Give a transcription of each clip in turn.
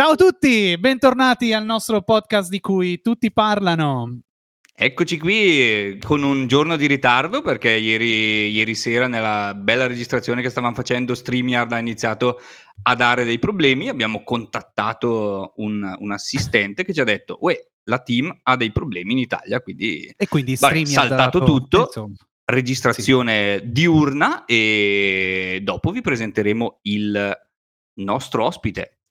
Ciao a tutti, bentornati al nostro podcast di cui tutti parlano. Eccoci qui con un giorno di ritardo perché ieri, ieri sera nella bella registrazione che stavamo facendo StreamYard ha iniziato a dare dei problemi. Abbiamo contattato un, un assistente che ci ha detto, uè, la team ha dei problemi in Italia, quindi, e quindi vabbè, saltato tutto. Insomma registrazione sì. diurna e dopo vi presenteremo il nostro ospite.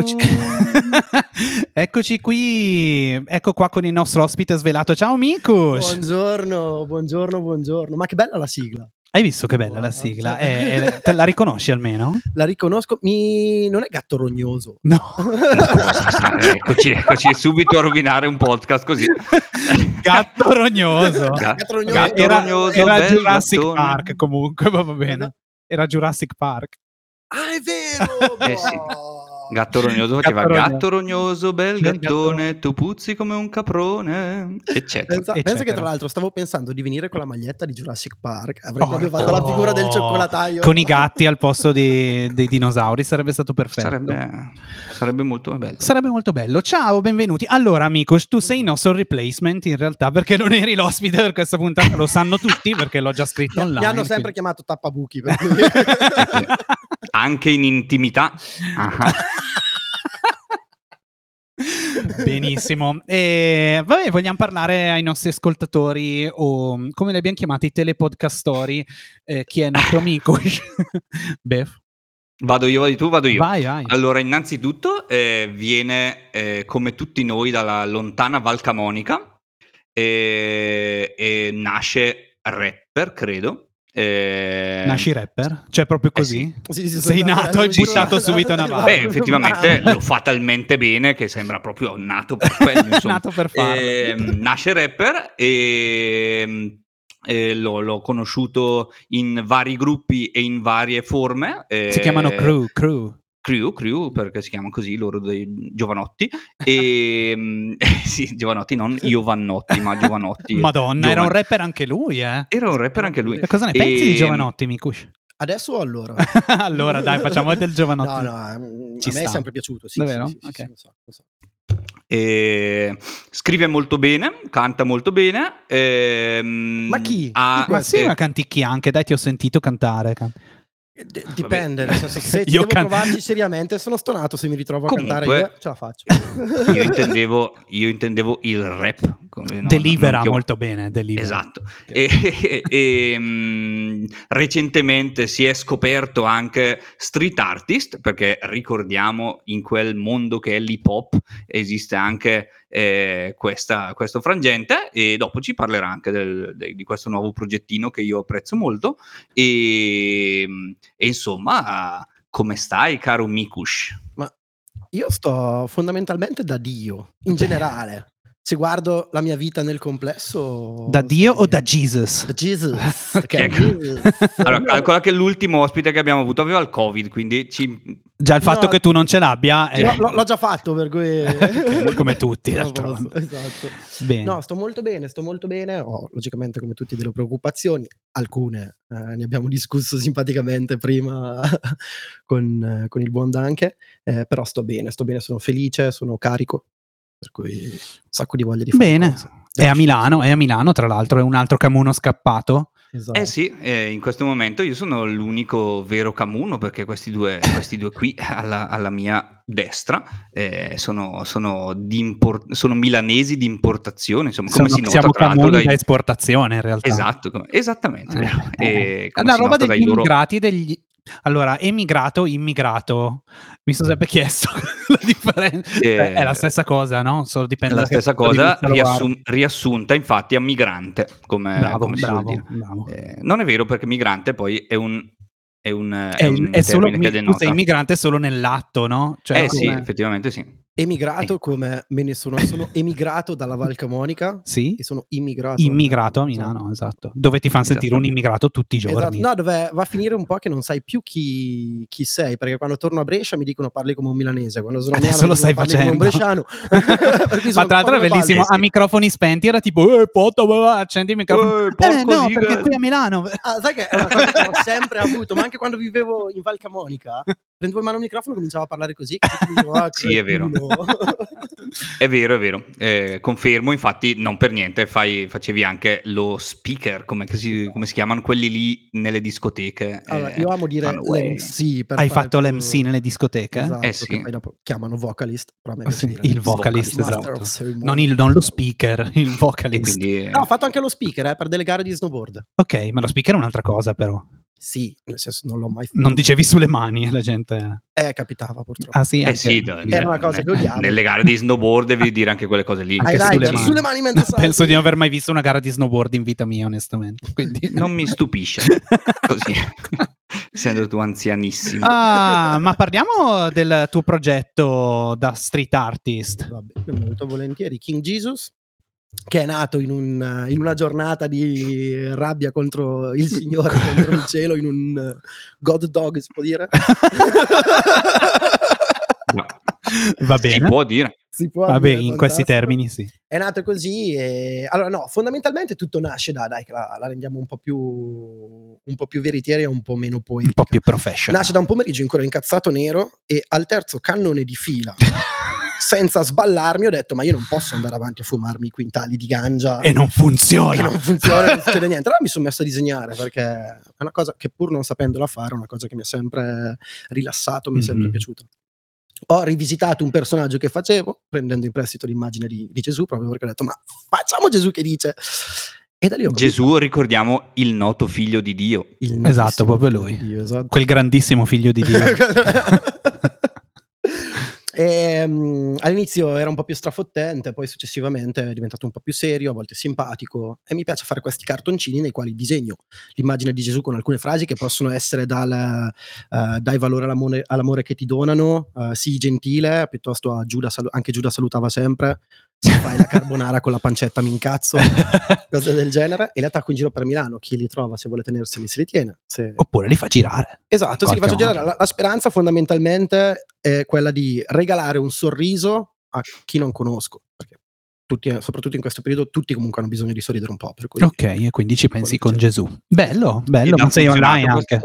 Eccoci. Eccoci qui, ecco qua con il nostro ospite svelato. Ciao Mikus! Buongiorno, buongiorno, buongiorno. Ma che bella la sigla. Hai visto che bella la sigla? Eh, eh, te la riconosci almeno? La riconosco. Mi... Non è gatto rognoso. No. eccoci, eccoci subito a rovinare un podcast così. Gatto rognoso. Gatto rognoso. Gatto era, rognoso era Jurassic gattone. Park comunque, va bene. Era Jurassic Park. Ah, è vero! eh sì. Gatto rognoso faceva gatto, gatto rognoso, bel gattone, tu puzzi come un caprone, eccetera. Pensa, eccetera. pensa che tra l'altro stavo pensando di venire con la maglietta di Jurassic Park, avrei oh, proprio fatto oh, la figura del cioccolataio. Con i gatti al posto di, dei dinosauri sarebbe stato perfetto. Sarebbe, sarebbe, molto bello. Sarebbe molto bello. Ciao, benvenuti. Allora, amico, tu sei il nostro replacement in realtà perché non eri l'ospite per questa puntata, lo sanno tutti perché l'ho già scritto online. Mi hanno sempre quindi... chiamato tappabuchi. Anche in intimità. Ah. Benissimo. E, vabbè, vogliamo parlare ai nostri ascoltatori o come li abbiamo chiamati, telepodcastori, eh, chi è il nostro amico? Bef. Vado io, vado tu, vado io. Vai, vai. Allora, innanzitutto eh, viene eh, come tutti noi dalla lontana Val Camonica e, e nasce rapper, credo. Eh... Nasci rapper? Cioè proprio così? Eh sì. Sì, sì, Sei nato e buttato subito una barra. Beh, effettivamente lo fa talmente bene che sembra proprio nato per quello. nato per farlo. Eh, nasce rapper e... Eh, l'ho, l'ho, conosciuto in vari gruppi e in varie forme. Eh, si chiamano crew, crew. Crew, Crew, perché si chiamano così loro dei giovanotti. E ehm, sì, giovanotti, non Iovannotti, ma giovanotti. Madonna, giovani. era un rapper anche lui, eh? Era un rapper anche lui. E cosa ne pensi e... di ehm, giovanotti, Mikush? Adesso o allora? allora, dai, facciamo del giovanotti. No, no, mm, Ci a sta. me è sempre piaciuto. Sì, Davvero? Sì, sì, okay. lo so, lo so. E scrive molto bene, canta molto bene. Ehm, ma chi? Ha, ma sì, eh, ma canticchi anche, dai, ti ho sentito cantare. Can- D- dipende, nel senso, se io devo can... provarci seriamente sono stonato se mi ritrovo a Comunque, cantare io ce la faccio. io, intendevo, io intendevo il rap. Come, no, delibera molto bene. Delibera. Esatto. E, e, e mh, recentemente si è scoperto anche street artist, perché ricordiamo in quel mondo che è l'hip hop esiste anche eh, questa, questo frangente e dopo ci parlerà anche del, de, di questo nuovo progettino che io apprezzo molto e, e insomma come stai caro Mikush? Ma io sto fondamentalmente da Dio in generale se guardo la mia vita nel complesso... Da Dio o da Jesus? Da Jesus. okay. Jesus. allora, calcola che l'ultimo ospite che abbiamo avuto aveva il Covid, quindi ci... Già il fatto no, che tu non ce l'abbia... È... L'ho, l'ho già fatto, per cui... come tutti. esatto. Bene. No, sto molto bene, sto molto bene. Ho logicamente come tutti delle preoccupazioni, alcune eh, ne abbiamo discusso simpaticamente prima con, eh, con, il buon Danke, eh, però sto bene, sto bene, sono felice, sono carico, per cui un sacco di voglia di fare Bene, è a Milano, è a Milano tra l'altro, è un altro Camuno scappato. Esatto. Eh sì, eh, in questo momento io sono l'unico vero Camuno perché questi due, questi due qui alla, alla, mia destra eh, sono, sono, import- sono, milanesi di importazione, insomma come sono, si nota siamo tra l'altro dai... da esportazione in realtà. Esatto, esattamente. Eh, la roba degli loro... immigrati degli, allora, emigrato, immigrato. Mi sono sempre chiesto la differenza. Eh, è la stessa cosa, no? Solo dipende è la stessa cosa, riassum- riassunta infatti a migrante, come, bravo, come bravo, bravo. Eh, non è vero perché migrante poi è un è un, è, è, un è solo, che denota. Tu sei immigrante solo nell'atto, no? Cioè, eh come... sì, effettivamente sì. Emigrato come me ne sono, sono emigrato dalla Val Camonica Sì? e sono immigrato. Immigrato a Milano, esatto. Dove ti fanno sentire un immigrato tutti i Esatto. giorni. No, dove va a finire un po' che non sai più chi, chi sei, perché quando torno a Brescia mi dicono parli come un milanese, quando sono Adesso Milano lo stai parli come facendo. un bresciano. Ma tra l'altro è bellissimo, palle. a microfoni spenti era tipo, eh, poto, accendi il microfono. Eh, Eh, no, ziga. perché qui a Milano... Ah, sai che è una cosa che ho sempre avuto, ma anche quando vivevo in Val Camonica, prendevo in mano il microfono e cominciavo a parlare così. dicevo, ah, Sì, è vero. È vero, è vero. Eh, confermo, infatti, non per niente fai- facevi anche lo speaker, come, si, come si chiamano quelli lì nelle discoteche. Allora, eh, io amo dire l'MC. per Hai fatto più- l'MC nelle discoteche? Esatto, Eh sì. dopo chiamano vocalist, però a me piace sì, il vocalist, Master esatto. Non, il- non lo speaker, il vocalist. quindi, eh, No, ho fatto anche lo speaker eh, per delle gare di snowboard. Ok, ma lo speaker è un'altra cosa però. Sì, nel senso non l'ho mai fatto. Non dicevi sulle mani la gente... Eh, capitava purtroppo. Ah sì, eh sì, no, Era una cosa che odiavo. Nelle gare di snowboard devi dire anche quelle cose lì. Anche Hai sulle mani. sulle mani mentre salti. Penso di non aver mai visto una gara di snowboard in vita mia, onestamente. Quindi... Non mi stupisce così, essendo tu anzianissimo. Ah, ma parliamo del tuo progetto da street artist. Vabbè, molto volentieri. King Jesus, che è nato in, un- in una giornata di rabbia contro il Signore, contro il cielo, in un eh, God Dog, si può dire? No, Va si bene. può dire. Si può Vabbè, dire, in questi termini sì. È nato così e... Allora no, fondamentalmente tutto nasce da, dai, che la, la rendiamo un po' più un po' più veritiera e un po' meno Un poetica. po' più professional. Nasce da un pomeriggio ancora incazzato nero e al terzo cannone di fila, senza sballarmi, ho detto ma io non posso andare avanti a fumarmi i quintali di ganja E non e funziona. non funziona, non succede niente. Allora mi sono messo a disegnare perché è una cosa che pur non sapendola fare è una cosa che mi ha sempre rilassato, mi è sempre Mhm. piaciuta. Ho rivisitato un personaggio che facevo, prendendo in prestito l'immagine di, di Gesù, proprio perché ho detto ma facciamo Gesù che dice. E da lì ho Gesù, ricordiamo, il noto figlio di Dio. Il Esatto, proprio figlio lui. di Dio, esatto. Quel grandissimo figlio di Dio. E, mm, all'inizio era un po' più strafottente, poi successivamente è diventato un po' più serio, a volte simpatico e mi piace fare questi cartoncini nei quali disegno l'immagine di Gesù con alcune frasi che possono essere dal eh, dai valore all'amore, all'amore che ti donano, eh, sii gentile, piuttosto a Giuda, anche Giuda salutava sempre, se fai la carbonara con la pancetta mi incazzo, cose del genere, e le attacco in giro per Milano, chi li trova se vuole tenerseli se li tiene. Se... Oppure li fa girare. Esatto, sì, li faccio modo. girare. La, la speranza fondamentalmente è quella di regalare un sorriso a chi non conosco, perché tutti, soprattutto in questo periodo tutti comunque hanno bisogno di sorridere un po'. Per cui... Ok, e quindi ci pensi con Gesù. Bello, bello, ma sei online anche.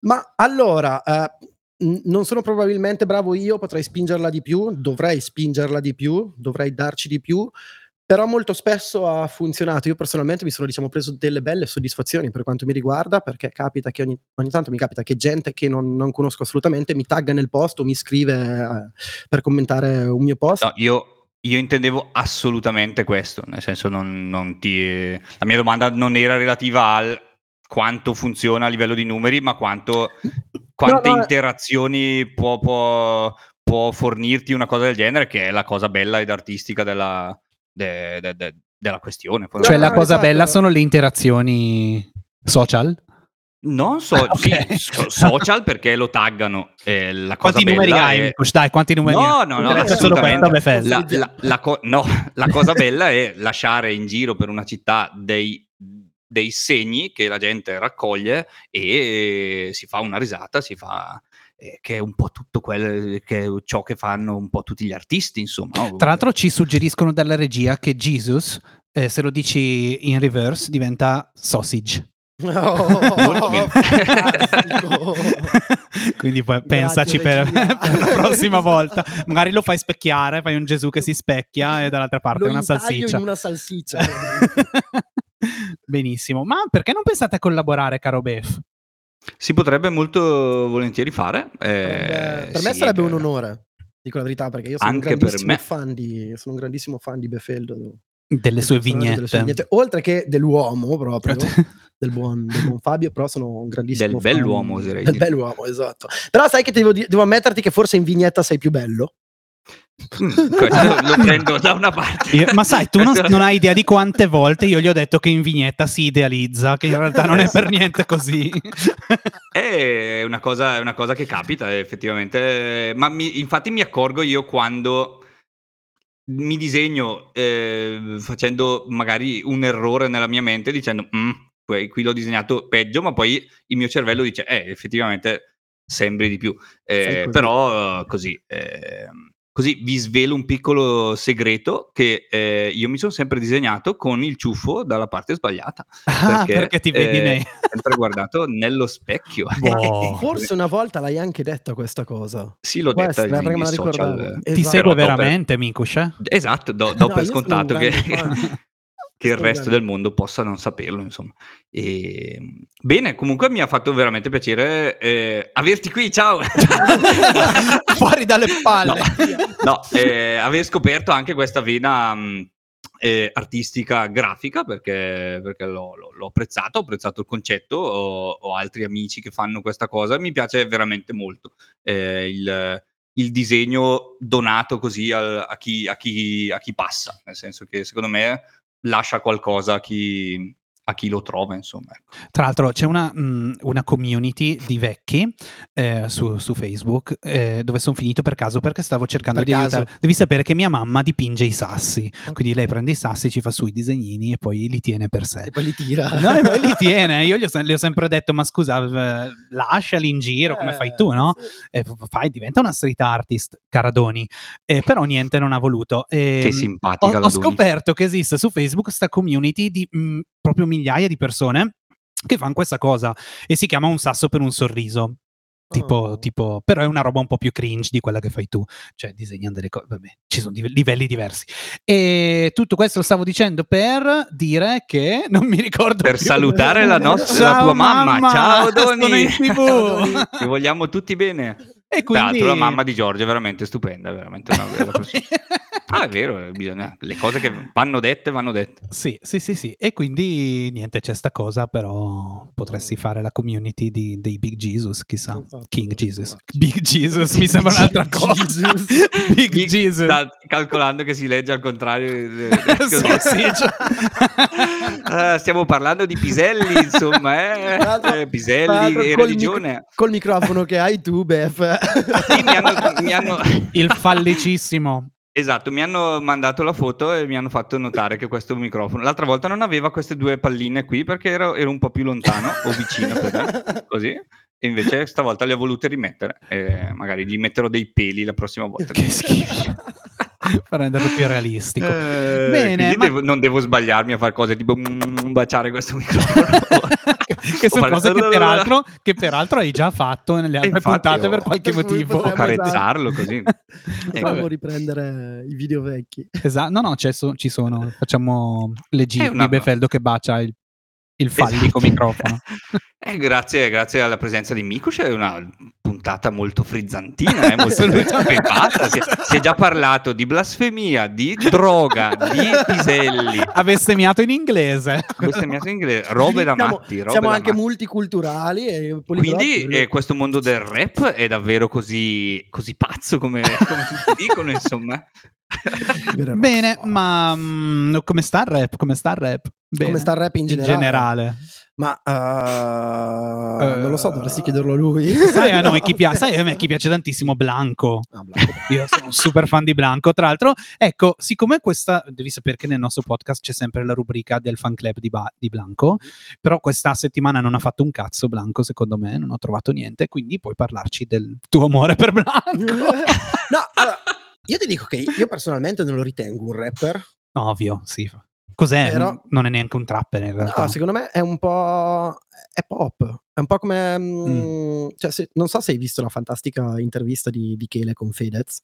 Ma allora, eh, non sono probabilmente bravo io, potrei spingerla di più, dovrei spingerla di più, dovrei darci di più, però molto spesso ha funzionato. Io personalmente mi sono diciamo preso delle belle soddisfazioni per quanto mi riguarda, perché capita che ogni, ogni tanto mi capita che gente che non, non conosco assolutamente mi tagga nel post o mi scrive eh, per commentare un mio post. No, io, io intendevo assolutamente questo, nel senso non, non ti... La mia domanda non era relativa al quanto funziona a livello di numeri, ma quanto, quante no, eh. interazioni può, può- può fornirti una cosa del genere, che è la cosa bella ed artistica della, de- de- de- della questione. Cioè, la no, cosa esatto. bella sono le interazioni social. Non so, Ah, ok. sì, so- social perché lo taggano. eh, la cosa Quanti numeri bella hai? è-? Dai, quanti numeri No, hai? no, no, assolutamente. La, la- la co- no, la cosa bella è lasciare in giro per una città dei, dei segni che la gente raccoglie e si fa una risata, si fa eh, che è un po' tutto quel che è ciò che fanno un po' tutti gli artisti, insomma. Tra l'altro ci suggeriscono dalla regia che Jesus, eh, se lo dici in reverse, diventa sausage. Oh. Quindi poi Grazie, pensaci per, per la prossima volta. Magari lo fai specchiare, fai un Gesù che si specchia e dall'altra parte Lo una salsiccia. in una salsiccia. Benissimo. Ma perché non pensate a collaborare, caro Bef? Si potrebbe molto volentieri fare. eh, per me sì, sarebbe eh, un onore, dico la verità, perché io sono Anche un per grandissimo me. fan di sono un grandissimo fan di Befeldo. Delle sue delle sue vignette. oltre che dell'uomo proprio, del buon, del buon Fabio, però sono un grandissimo Del fan- bell'uomo, oserei Del dire. bell'uomo, esatto. Però sai che devo, devo ammetterti che forse in vignetta sei più bello. Mm, questo lo prendo da una parte. Io, ma sai, tu non, non, hai idea di quante volte io gli ho detto che in vignetta si idealizza, che in realtà non è per niente così. È una cosa, è una cosa che capita effettivamente, ma mi, infatti mi accorgo io quando mi disegno eh, facendo magari un errore nella mia mente dicendo mm, qui l'ho disegnato peggio, ma poi il mio cervello dice eh, effettivamente sembri di più. Eh, però così... Eh, Così vi svelo un piccolo segreto che eh, io mi sono sempre disegnato con il ciuffo dalla parte sbagliata. Ah, perché, perché ti vedi eh, sempre guardato nello specchio. Wow. Forse una volta l'hai anche detta questa cosa. Sì, l'ho Questa, detta. Nei, nei social. Esatto. Ti segue veramente, Mikush? Eh? Esatto, do, do no, per scontato che... che il resto del mondo possa non saperlo, insomma. E... Ehm, bene, comunque mi ha fatto veramente piacere eh, averti qui, ciao! Fuori dalle palle! No, no eh, aver scoperto anche questa vena mh, mm, eh, artistica grafica, perché, perché l'ho, l'ho, l'ho, apprezzato, ho apprezzato il concetto, ho, ho, altri amici che fanno questa cosa, mi piace veramente molto eh, il, il disegno donato così a, a, chi, a, chi, a chi passa, nel senso che secondo me lascia qualcosa a chi, a chi lo trova, insomma. Ecco. Tra l'altro c'è una, mh, mm, una community di vecchi eh, su, su, Facebook eh, dove sono finito per caso perché stavo cercando per di caso. aiutare. Devi sapere che mia mamma dipinge i sassi, quindi lei prende i sassi, ci fa su i disegnini e poi li tiene per sé. E poi li tira. No, e poi li tiene. Io gli ho, le ho sempre detto, ma scusa, eh, lasciali in giro eh, come fai tu, no? E fai, diventa una street artist, Caradoni. però niente, non ha voluto. Che simpatica. Ho, ho, scoperto che esiste su Facebook questa community di mh, mm, proprio migliaia di persone che fanno questa cosa e si chiama un sasso per un sorriso. Tipo, oh. tipo, però è una roba un po' più cringe di quella che fai tu, cioè disegnando delle cose, vabbè, ci sono div- livelli diversi. E tutto questo lo stavo dicendo per dire che non mi ricordo per più. salutare la, nostra, la tua mamma. mamma. Ciao Doni, ti vogliamo tutti bene. E quindi... Tra la mamma di Giorgio è veramente stupenda, veramente una bella persona. Ah, è vero, bisogna... le cose che vanno dette vanno dette. Sì, sì, sì, sì. E quindi niente, c'è sta cosa, però potresti fare la community di, dei Big Jesus, chissà. King Jesus. Big Jesus, mi sembra un'altra cosa. Big, Big Jesus. Sta calcolando che si legge al contrario. sì, sì, cioè... uh, stiamo parlando di Piselli, insomma, eh? eh Piselli e religione. Mic- col microfono che hai tu, Bef sì, mi hanno, mi hanno... Il fallicissimo. Esatto, mi hanno mandato la foto e mi hanno fatto notare che questo microfono l'altra volta non aveva queste due palline qui perché ero, ero un po' più lontano o vicino così e invece stavolta le ho volute rimettere e magari gli metterò dei peli la prossima volta. Che schifo. per renderlo più realistico. Eh, Bene, ma... devo, non devo sbagliarmi a fare cose tipo mm, baciare questo microfono. che sono cose che peraltro, che peraltro, hai già fatto nelle altre puntate per qualche motivo. O carezzarlo così. Possiamo riprendere i video vecchi. Esatto, no, no, so, ci sono. Facciamo le G una... di Befeldo che bacia il il fallico esatto. microfono. eh, grazie, grazie, alla presenza di Mikush, è una puntata molto frizzantina, eh, molto privata. Si, si, è già parlato di blasfemia, di droga, di piselli. Ha bestemmiato in inglese. Ha bestemmiato in inglese, robe da siamo, matti. Robe siamo da anche matti. multiculturali. E Quindi eh, questo mondo del rap è davvero così, così pazzo come, come tutti dicono, insomma. Bene, ma um, come sta il rap? Come sta il rap? Bene. Come sta il rap in generale? In generale. Ma uh, uh, non lo so, dovresti chiederlo a lui. Sai a, noi chi piace, sai a me chi piace tantissimo Blanco. Ah, Blanco. Io sono un super fan di Blanco. Tra l'altro, ecco, siccome questa, devi sapere che nel nostro podcast c'è sempre la rubrica del fan club di, ba- di Blanco, però questa settimana non ha fatto un cazzo Blanco, secondo me, non ho trovato niente, quindi puoi parlarci del tuo amore per Blanco. no, allora, io ti dico che io personalmente non lo ritengo un rapper. Ovvio, sì. Cos'è? Però, non è neanche un trapper in realtà. No, secondo me è un po'. è pop. È un po' come. Mm. mm. Cioè, se, non so se hai visto la fantastica intervista di, di Chele con Fedez,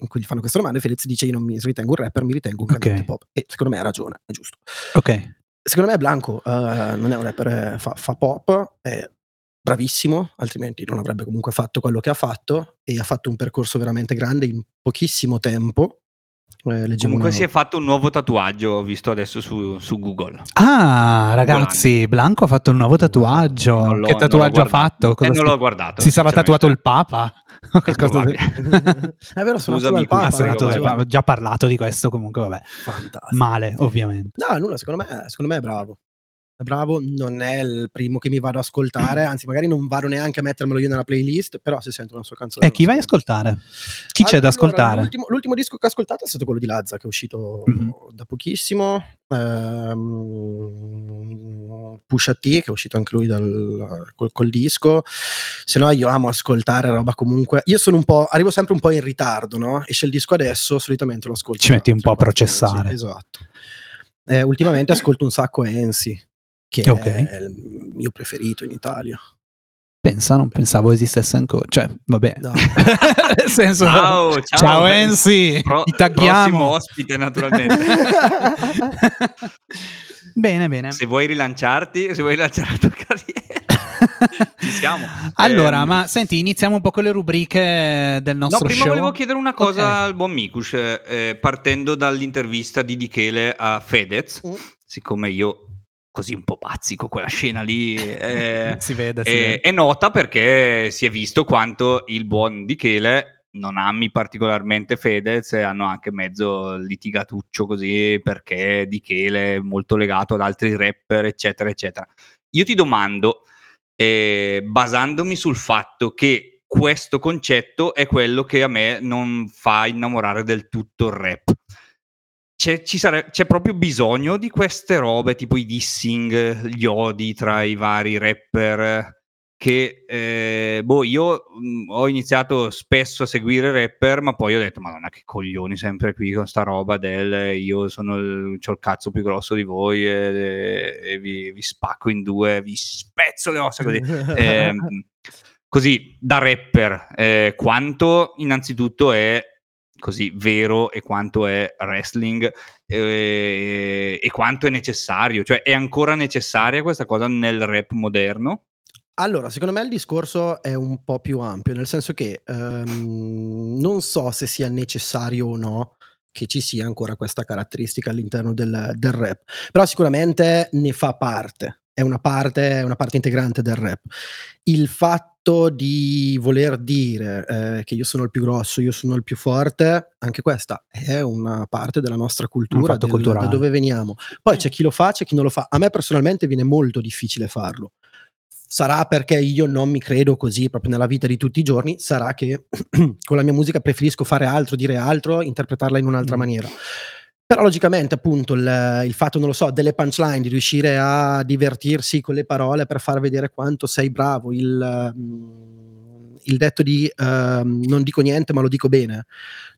in cui gli fanno questa domanda e Fedez dice: Io non mi ritengo un rapper, mi ritengo un cantante okay. pop. E secondo me ha ragione, è giusto. Ok. Secondo me Blanco uh, non è un rapper, fa, fa pop, è bravissimo, altrimenti non avrebbe comunque fatto quello che ha fatto e ha fatto un percorso veramente grande in pochissimo tempo Eh, Comunque si è fatto un nuovo tatuaggio, ho visto adesso su, su Google. Ah, ragazzi, Blanco ha fatto un nuovo tatuaggio. Che tatuaggio ha fatto? Cosa eh, non l'ho guardato. Si sarà tatuato il Papa? Qualcosa di... è vero, sono Scusami, Papa, sonato Ho già parlato di questo, comunque vabbè. Fantastico. Male, ovviamente. No, nulla, secondo me, secondo me è bravo bravo, non è il primo che mi vado ad ascoltare, anzi magari non vado neanche a mettermelo io nella playlist, però se sento una sua canzone... E chi vai a ascoltare? Chi allora, c'è da ascoltare? L'ultimo, l'ultimo, disco che ho ascoltato è stato quello di Lazza, che è uscito mm-hmm. da pochissimo, ehm, Pusha T, che è uscito anche lui dal, col, col, disco, se no io amo ascoltare roba comunque, io sono un po', arrivo sempre un po' in ritardo, no? Esce il disco adesso, solitamente lo ascolto. Ci metti un po' a processare. Sì, esatto. Eh, ultimamente ascolto un sacco Ensi che okay. è il mio preferito in Italia. Pensa, non pensavo esistesse ancora. Cioè, vabbè. No. Nel senso, ciao, ciao, ciao Enzi, Pro- ti tagghiamo. ospite, naturalmente. bene, bene. Se vuoi rilanciarti, se vuoi rilanciare la tua carriera. Ci siamo. Allora, eh, ma senti, iniziamo un po' con le rubriche del nostro no, prima show. volevo chiedere una cosa okay. al buon Mikush, eh, partendo dall'intervista di Dichele a Fedez, mm. siccome io così un po' pazzico quella scena lì. Eh, si vede, si è, vede. è nota perché si è visto quanto il buon Dichele non ami particolarmente Fedez e hanno anche mezzo litigatuccio così perché Dichele è molto legato ad altri rapper, eccetera, eccetera. Io ti domando, eh, basandomi sul fatto che questo concetto è quello che a me non fa innamorare del tutto il rap c'è, sare- c'è, proprio bisogno di queste robe, tipo i dissing, gli odi tra i vari rapper. Che eh, boh, io mh, mm, ho iniziato spesso a seguire rapper, ma poi ho detto: Madonna, che coglioni, sempre qui con sta roba del io sono il, ho il cazzo più grosso di voi e, e vi, vi, spacco in due, vi spezzo le ossa così. eh, così da rapper, eh, quanto innanzitutto è così vero e quanto è wrestling eh, e quanto è necessario, cioè è ancora necessaria questa cosa nel rap moderno? Allora, secondo me il discorso è un po' più ampio, nel senso che um, non so se sia necessario o no che ci sia ancora questa caratteristica all'interno del, del rap, però sicuramente ne fa parte, è una parte, è una parte integrante del rap. Il fatto fatto di voler dire eh, che io sono il più grosso, io sono il più forte, anche questa è una parte della nostra cultura, del, da dove veniamo. Poi c'è chi lo fa, c'è chi non lo fa. A me personalmente viene molto difficile farlo. Sarà perché io non mi credo così proprio nella vita di tutti i giorni, sarà che con la mia musica preferisco fare altro, dire altro, interpretarla in un'altra mm. maniera. Però logicamente appunto il, il, fatto, non lo so, delle punchline, di riuscire a divertirsi con le parole per far vedere quanto sei bravo, il, mm, il detto di uh, non dico niente ma lo dico bene,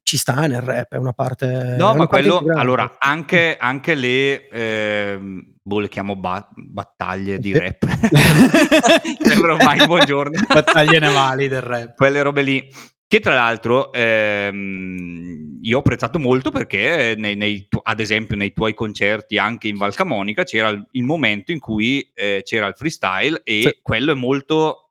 ci sta nel rap, è una parte... No, una ma quello, allora, anche, anche le... Eh, boh, le chiamo ba- battaglie di rap. Sembra ormai buongiorno. battaglie navali del rap. Quelle robe lì che tra l'altro ehm, io ho apprezzato molto perché nei, nei, ad esempio nei tuoi concerti anche in Val Camonica c'era il, il momento in cui eh, c'era il freestyle e sì. quello è molto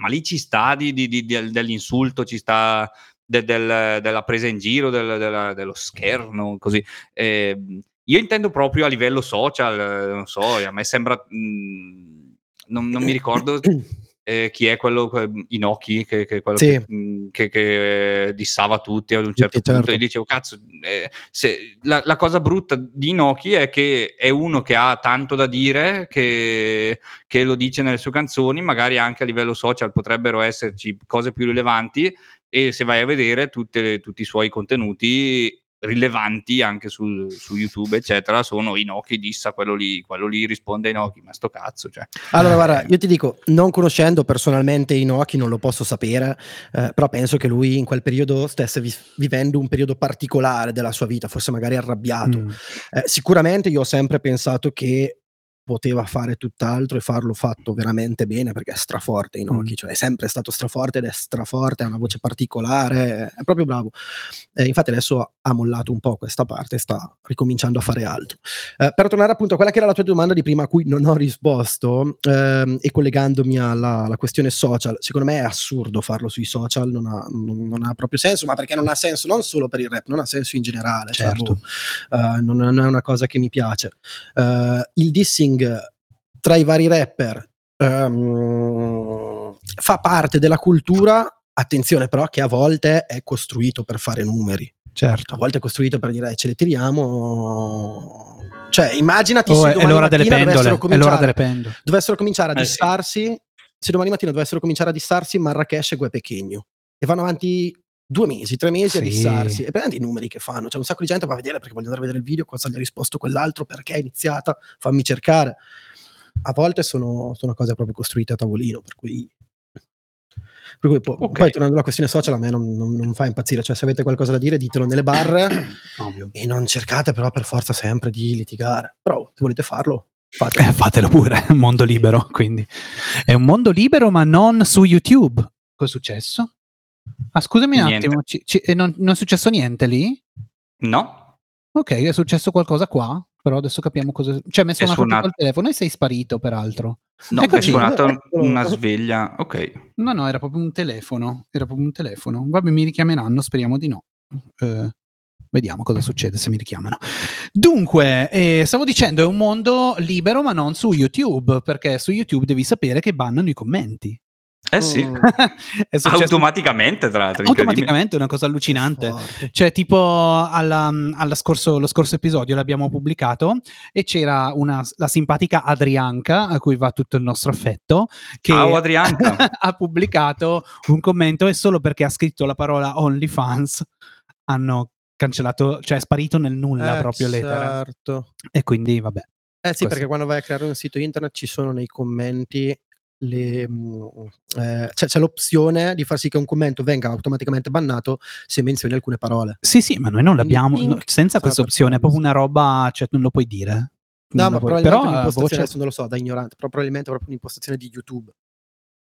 ma lì ci sta di, di, di, dell'insulto ci sta de, del, della presa in giro del, della, dello scherno così eh, io intendo proprio a livello social non so a me sembra mh, mm, non, non mi ricordo eh, chi è quello, que- Inoki, che, che, quello sì. che, mh, che, che, dissava tutti ad un certo sì, punto, certo. e dicevo, cazzo, eh, se, la, la, cosa brutta di Inoki è che è uno che ha tanto da dire, che, lo dice nelle sue canzoni, magari anche a livello social potrebbero esserci cose più rilevanti, e se vai a vedere tutte, tutti i suoi contenuti rilevanti anche su, su, YouTube, eccetera, sono Inoki dissa quello lì, quello lì risponde a Inoki, ma sto cazzo. Cioè. Allora, guarda, io ti dico, non conoscendo personalmente Inoki, non lo posso sapere, eh, però penso che lui in quel periodo stesse vi- vivendo un periodo particolare della sua vita, forse magari arrabbiato. Mm. Eh, sicuramente io ho sempre pensato che poteva fare tutt'altro e farlo fatto veramente bene perché è straforte Inoki, mm. cioè è sempre stato straforte ed è straforte, ha una voce particolare, è proprio bravo. Eh, infatti adesso ha mollato un po' questa parte, sta ricominciando a fare altro. Eh, per tornare appunto a quella che era la tua domanda di prima a cui non ho risposto ehm, e collegandomi alla, alla, questione social, secondo me è assurdo farlo sui social, non ha, non, non ha, proprio senso, ma perché non ha senso non solo per il rap, non ha senso in generale, cioè, certo. Cioè, uh, non, non, è una cosa che mi piace. Uh, il dissing tra i vari rapper um, fa parte della cultura, attenzione però che a volte è costruito per fare numeri. Certo. A volte è costruito per dire ce le tiriamo. Cioè, immaginati oh, se è l'ora delle pendole. È l'ora delle pendole. Dovessero cominciare a eh, dissarsi. Sì. Se domani mattina dovessero cominciare a dissarsi Marrakesh e Gue Pechegno e vanno avanti due mesi, tre mesi sì. a dissarsi e prendete i numeri che fanno. C'è un sacco di gente che va a vedere perché voglio andare a vedere il video, cosa gli ha risposto quell'altro, perché è iniziata, fammi cercare. A volte sono, sono cose proprio costruite a tavolino, per cui per cui poi, okay. poi tornando alla questione social a me non, non, non, fa impazzire, cioè se avete qualcosa da dire ditelo nelle barre e non cercate però per forza sempre di litigare, però se volete farlo fatelo. Eh, fatelo pure, è un mondo libero quindi. È un mondo libero ma non su YouTube. Cosa è successo? Ah, scusami un niente. attimo, ci, ci, non, non, è successo niente lì? No. Ok, è successo qualcosa qua, però adesso capiamo cosa... Cioè, mi è suonato suonato... il telefono e sei sparito, peraltro. No, Eccoci. è suonata una sveglia, ok. No, no, era proprio un telefono, era proprio un telefono. Vabbè, mi richiameranno, speriamo di no. Eh, vediamo cosa succede se mi richiamano. Dunque, eh, stavo dicendo, è un mondo libero, ma non su YouTube, perché su YouTube devi sapere che bannano i commenti. Eh sì, mm. automaticamente tra l'altro. Automaticamente è una cosa allucinante. Cioè tipo alla, alla scorso, lo scorso episodio l'abbiamo pubblicato e c'era una, la simpatica Adrianca, a cui va tutto il nostro affetto, che Ciao, ha pubblicato un commento e solo perché ha scritto la parola OnlyFans hanno cancellato, cioè è sparito nel nulla eh, proprio certo. E quindi vabbè. Eh sì, Questo. perché quando vai a creare un sito internet ci sono nei commenti le, mhmm, eh, c'è, c'è, l'opzione di far sì che un commento venga automaticamente bannato se menzioni alcune parole. Sì, sì, ma noi non l'abbiamo, no, senza questa opzione, è proprio una roba, cioè non lo puoi dire. No, ma probabilmente però, un'impostazione, voce... non lo so, da ignorante, però probabilmente è proprio un'impostazione di YouTube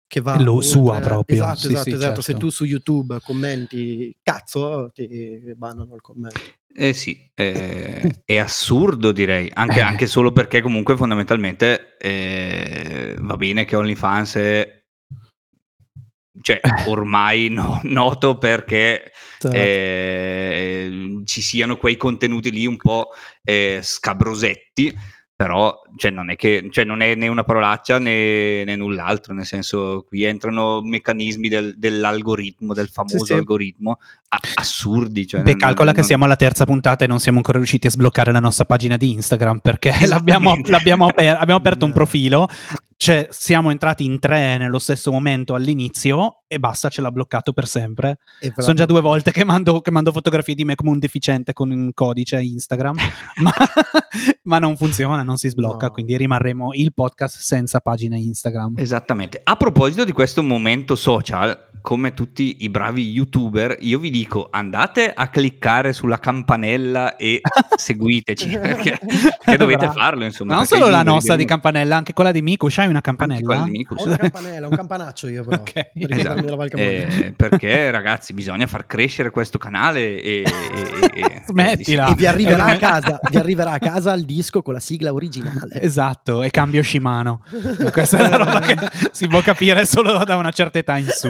che va lo sua proprio. Esatto, sì, esatto, sì, esatto. Certo. Se tu su YouTube commenti cazzo, ti bannano il commento. Eh sì, eh, è assurdo direi, anche, eh. anche, solo perché comunque fondamentalmente eh, va bene che OnlyFans è cioè, ormai no, noto perché certo. eh, ci siano quei contenuti lì un po' eh, scabrosetti però cioè, non, è che, cioè, non è né una parolaccia né, né, null'altro, nel senso qui entrano meccanismi del, dell'algoritmo, del famoso sì, sì. algoritmo, a- assurdi. Cioè, Beh, non, calcola non, che siamo alla terza puntata e non siamo ancora riusciti a sbloccare la nostra pagina di Instagram perché l'abbiamo, l'abbiamo aper- abbiamo aperto un profilo, cioè siamo entrati in tre nello stesso momento all'inizio e basta, ce l'ha bloccato per sempre. Sono già due volte che mando, che mando fotografie di me come un deficiente con un codice Instagram, ma, ma, non funziona, non si sblocca, no. quindi rimarremo il podcast senza pagina Instagram. Esattamente. A proposito di questo momento social, come tutti i bravi youtuber, io vi dico andate a cliccare sulla campanella e seguiteci, perché, perché dovete farlo, insomma. Non solo la nostra di campanella, anche quella di Miku, c'hai una campanella? Ho una campanella, un campanaccio io però. Okay. Esatto. Eh, perché ragazzi bisogna far crescere questo canale e, e, e Smettila. E vi arriverà, a casa, vi arriverà a casa il disco con la sigla originale. Esatto, e cambio Shimano. Questa è una roba che si può capire solo da una certa età in su.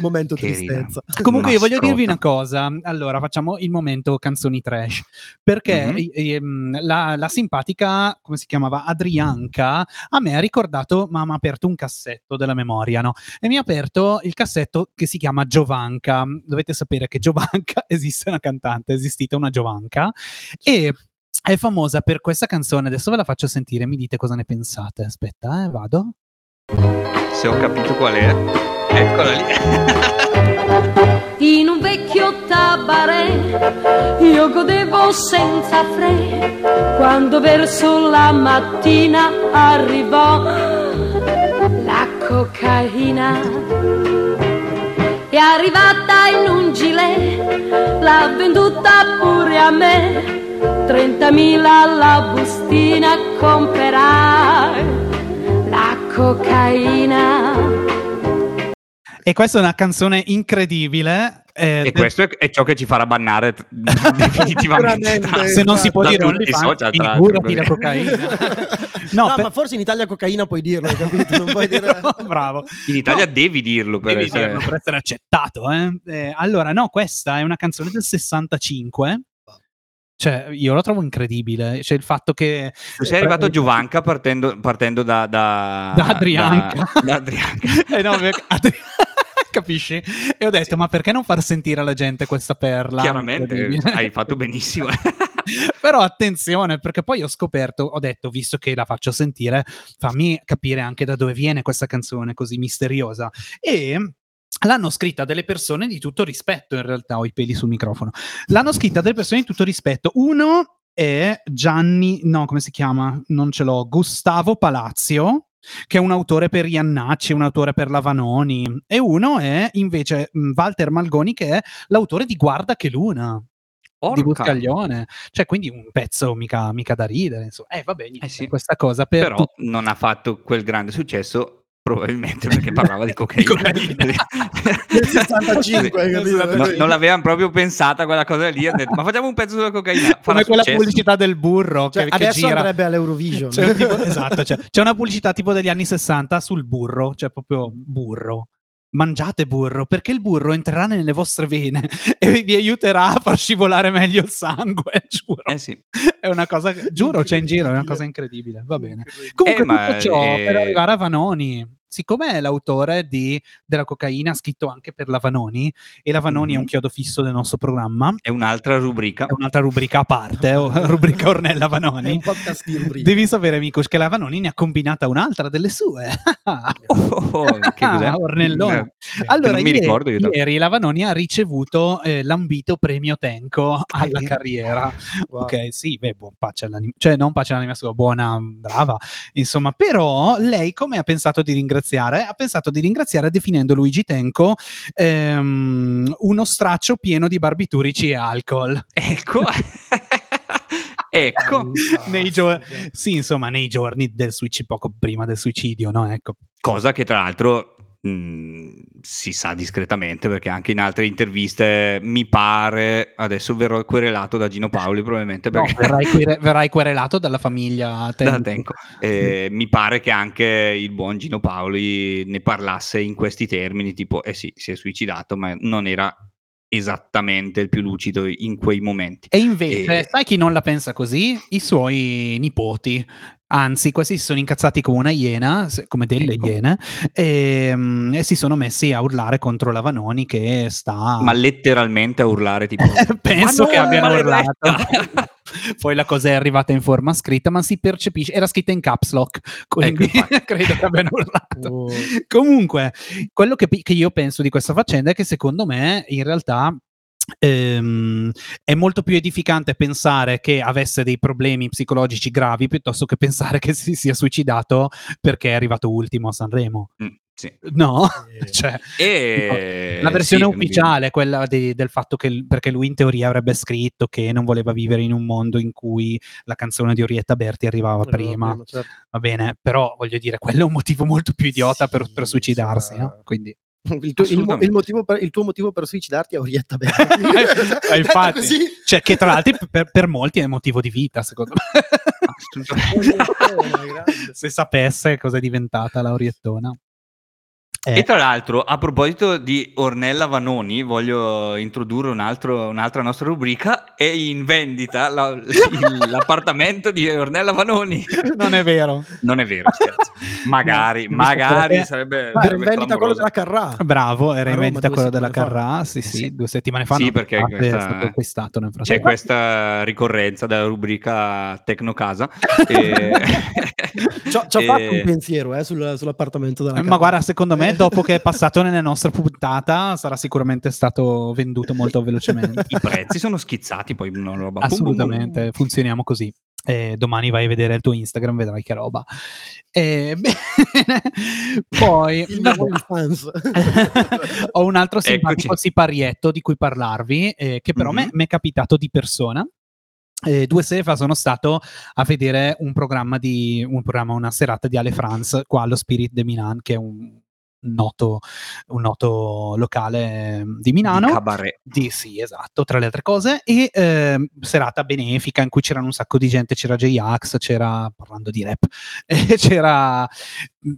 momento che tristezza. Rida. Comunque io voglio dirvi una cosa. Allora, facciamo il momento canzoni trash. Perché mm-hmm. eh, la, la simpatica, come si chiamava, Adriana bianca, a me ha ricordato, ma mi ha aperto un cassetto della memoria, no? E mi ha aperto il cassetto che si chiama Giovanca. Dovete sapere che Giovanca esiste una cantante, esistita una Giovanca e è famosa per questa canzone. Adesso ve la faccio sentire, mi dite cosa ne pensate. Aspetta, eh, vado. Se ho capito qual è, eccola lì. Tabarè io godevo senza fre quando verso la mattina arrivò la cocaina è arrivata in un gilet l'ha venduta pure a me 30.000 alla bustina comperai la cocaina. E questa è una canzone incredibile. Eh, e questo è, è, ciò che ci farà bannare definitivamente. Se non si può dire OnlyFans, figurati la cocaina. no, no per... ma forse in Italia cocaina puoi dirlo, capito? Non puoi dire... no, bravo. In Italia no, devi dirlo per, devi essere... dirlo per essere accettato. Eh? Eh, allora, no, questa è una canzone del 65 cioè, io lo trovo incredibile. Cioè, il fatto che. Tu sei arrivato a Giovanca partendo, partendo da, da, da Adrianca. Da, da Adrianca. eh no, Adri... capisci? E ho detto, ma perché non far sentire alla gente questa perla? Chiaramente, hai fatto benissimo. Però attenzione, perché poi ho scoperto, ho detto, visto che la faccio sentire, fammi capire anche da dove viene questa canzone così misteriosa. E L'hanno scritta delle persone di tutto rispetto, in realtà ho i peli sul microfono. L'hanno scritta delle persone di tutto rispetto. Uno è Gianni, no, come si chiama? Non ce l'ho. Gustavo Palazio, che è un autore per Iannacci, un autore per Lavanoni. E uno è invece Walter Malgoni, che è l'autore di Guarda che luna. Orca. di Buscaglione, cioè quindi un pezzo mica, mica da ridere. Insomma. Eh, vabbè, eh sì. questa cosa per però tut- non ha fatto quel grande successo probabilmente perché parlava di cocaina. Nel 65, no, non l'avevano proprio pensata quella cosa lì, detto, ma facciamo un pezzo sulla cocaina. Come quella successo. pubblicità del burro cioè, che, adesso che gira. andrebbe all'Eurovision. C'è, tipo, esatto, cioè, c'è una pubblicità tipo degli anni 60 sul burro, cioè proprio burro mangiate burro perché il burro entrerà nelle vostre vene e vi aiuterà a far scivolare meglio il sangue giuro eh sì. è una cosa giuro c'è in giro è una cosa incredibile va bene comunque eh, tutto ciò è... per arrivare a Vanoni siccome è l'autore di, della cocaina scritto anche per la Vanoni e la Vanoni mm-hmm. è un mhm. chiodo fisso del nostro programma è un'altra rubrica è un'altra rubrica a parte rubrica Ornella Vanoni un podcast di rubrica devi sapere Mikus che la Vanoni ne ha combinata un'altra delle sue oh, che cos'è? Ornellone eh, allora ieri, ricordo, ieri la Vanoni ha ricevuto eh, l'ambito premio Tenco alla carriera wow. ok sì beh buon pace all'anima cioè non pace all'anima sua buona brava insomma però lei come ha pensato di ringraziare ringraziare, ha pensato di ringraziare definendo Luigi Tenco ehm, uno straccio pieno di barbiturici e alcol. Ecco. ecco, nei gio- sì, insomma, nei giorni del suicidio, poco prima del suicidio, no? Ecco. Cosa che tra l'altro mh, mm, si sa discretamente perché anche in altre interviste mi pare adesso verrò querelato da Gino Paoli probabilmente perché... no, verrai, quere- verrai, querelato dalla famiglia Tenco, Tenco. Eh, mi pare che anche il buon Gino Paoli ne parlasse in questi termini tipo eh sì si è suicidato ma non era esattamente il più lucido in quei momenti. E invece, e... sai chi non la pensa così? I suoi nipoti. Anzi, questi si sono incazzati come una iena, come delle ecco. iene, e, um, e, si sono messi a urlare contro la Vanoni che sta... Ma letteralmente a urlare tipo... Penso che abbiano urlato. Poi la cosa è arrivata in forma scritta, ma si percepisce, era scritta in caps lock, quindi ecco, credo che abbiano urlato. Oh. Comunque, quello che, che io penso di questa faccenda è che secondo me in realtà Ehm, è molto più edificante pensare che avesse dei problemi psicologici gravi piuttosto che pensare che si sia suicidato perché è arrivato ultimo a Sanremo. Mm, sì. No, cioè, e... la versione sì, ufficiale, quella di, del fatto che perché lui in teoria avrebbe scritto che non voleva vivere in un mondo in cui la canzone di Orietta Berti arrivava no, prima. No, certo. Va bene, però voglio dire, quello è un motivo molto più idiota sì, per, per, suicidarsi. No? Quindi il tuo, il, il, motivo per, il tuo, motivo per, suicidarti è Orietta Berti. Eh, infatti, cioè, che tra l'altro per, per, molti è motivo di vita, secondo me. Se sapesse cosa è diventata la Oriettona. Eh. E tra l'altro, a proposito di Ornella Vanoni, voglio introdurre un altro, un'altra nostra rubrica. È in vendita la, l'appartamento di Ornella Vanoni. Non è vero. Non è vero, scherzo. Magari, no, magari sarebbe. Ma era in vendita quello della Carrà. Bravo, era in vendita quello della Carrà. Sì, sì, sì, due settimane fa. Sì, perché questa, è stato acquistato nel C'è questa ricorrenza della rubrica Tecnocasa. e... Ci ho fatto un pensiero eh, sul, sull'appartamento della Carrà. Ma guarda, secondo me dopo che è passato nelle nostre puntate sarà sicuramente stato venduto molto velocemente. I prezzi sono schizzati, poi una roba. Assolutamente, boom, boom. funzioniamo così. E domani vai a vedere il tuo Instagram, vedrai che roba. E, bene. Poi ho un altro simpatico Eccoci. siparietto di cui parlarvi, eh, che però mm-hmm. mi è capitato di persona eh, due sere fa sono stato a vedere un programma di un programma, una serata di Ale France qua allo Spirit de Milan, che è un noto, un noto locale ehm, di Milano. Di cabaret. Di, sì, esatto, tra le altre cose. E eh, serata benefica in cui c'erano un sacco di gente, c'era J-Ax, c'era, parlando di rap, c'era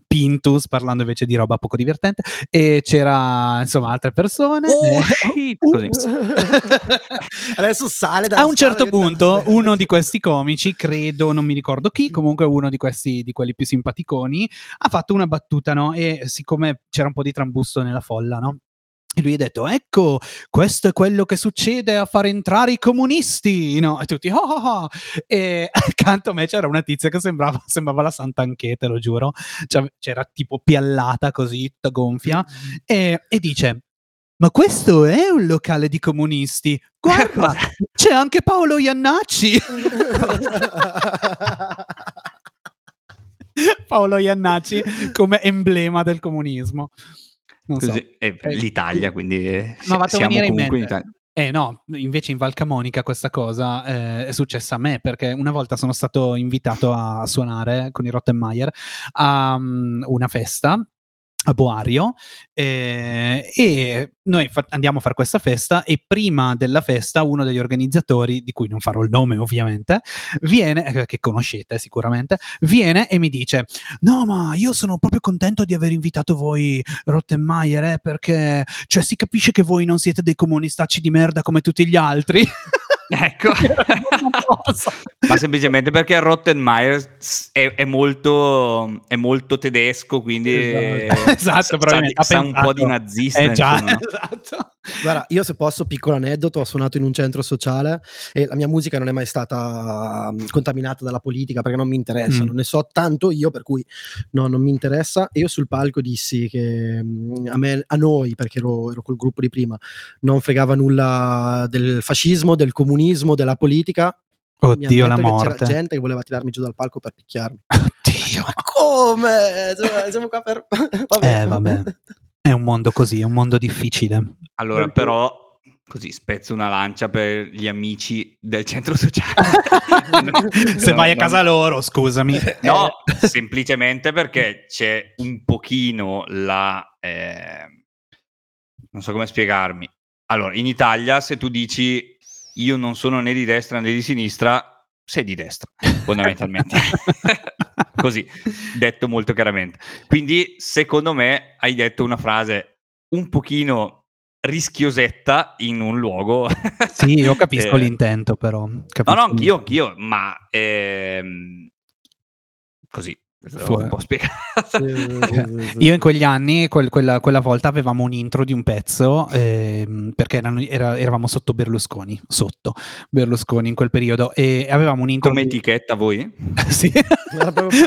Pintus, parlando invece di roba poco divertente, e c'era insomma altre persone. Oh, eh, così. Adesso sale da A un certo punto uno di questi comici, credo, non mi ricordo chi, comunque uno di questi, di quelli più simpaticoni, ha fatto una battuta, no? E siccome c'era un po' di trambusto nella folla, no? E lui ha detto: Ecco, questo è quello che succede a far entrare i comunisti. No? E tutti, oh, oh, oh. E accanto a me c'era una tizia che sembrava, sembrava la Santa Anche, te lo giuro. Cioè, c'era tipo piallata così, tutta gonfia. E, e dice: ma questo è un locale di comunisti. Guarda, c'è anche Paolo Iannacci. Paolo Iannacci come emblema del comunismo. Così, so. è eh, l'Italia, quindi eh, Ma siamo comunque in, in Italia. Eh no, invece in Val Camonica questa cosa eh, è successa a me perché una volta sono stato invitato a suonare con i Rottenmeier a um, una festa a Boario eh, e noi fa- andiamo a fare questa festa e prima della festa uno degli organizzatori, di cui non farò il nome ovviamente, viene, eh, che conoscete sicuramente, viene e mi dice no ma io sono proprio contento di aver invitato voi Rottenmeier eh, perché cioè, si capisce che voi non siete dei comunistacci di merda come tutti gli altri. Ecco, ma semplicemente perché Rottenmeier è, è, molto, è molto tedesco, quindi esatto, esatto sa, sa un po' di nazista. Eh, già, esatto. Guarda, io se posso, piccolo aneddoto, ho suonato in un centro sociale e la mia musica non è mai stata um, contaminata dalla politica perché non mi interessa, mm. non ne so tanto io, per cui no, non mi interessa. E io sul palco dissi che um, a, me, a noi, perché ero, ero col gruppo di prima, non fregava nulla del fascismo, del comunismo, della politica. Oddio, la morte. C'era gente che voleva tirarmi giù dal palco per picchiarmi. Oddio, ma come? Siamo qua per... vabbè. Eh, vabbè. È un mondo così, è un mondo difficile. Allora, però, così spezzo una lancia per gli amici del centro sociale. Se vai a casa loro, scusami. No, semplicemente perché c'è un pochino la... Eh, non so come spiegarmi. Allora, in Italia, se tu dici io non sono né di destra né di sinistra, sei di destra, fondamentalmente. Così, detto molto chiaramente. Quindi, secondo me, hai detto una frase un pochino rischiosetta in un luogo. sì, io capisco eh, l'intento, però. Capisco no, no, anch'io, anch'io, ma ehm, così, un po' spiegato. Io in quegli anni, quel, quella, quella, volta, avevamo un intro di un pezzo eh, perché erano, era, eravamo sotto Berlusconi, sotto Berlusconi in quel periodo e avevamo un intro. Come di... etichetta voi? sì,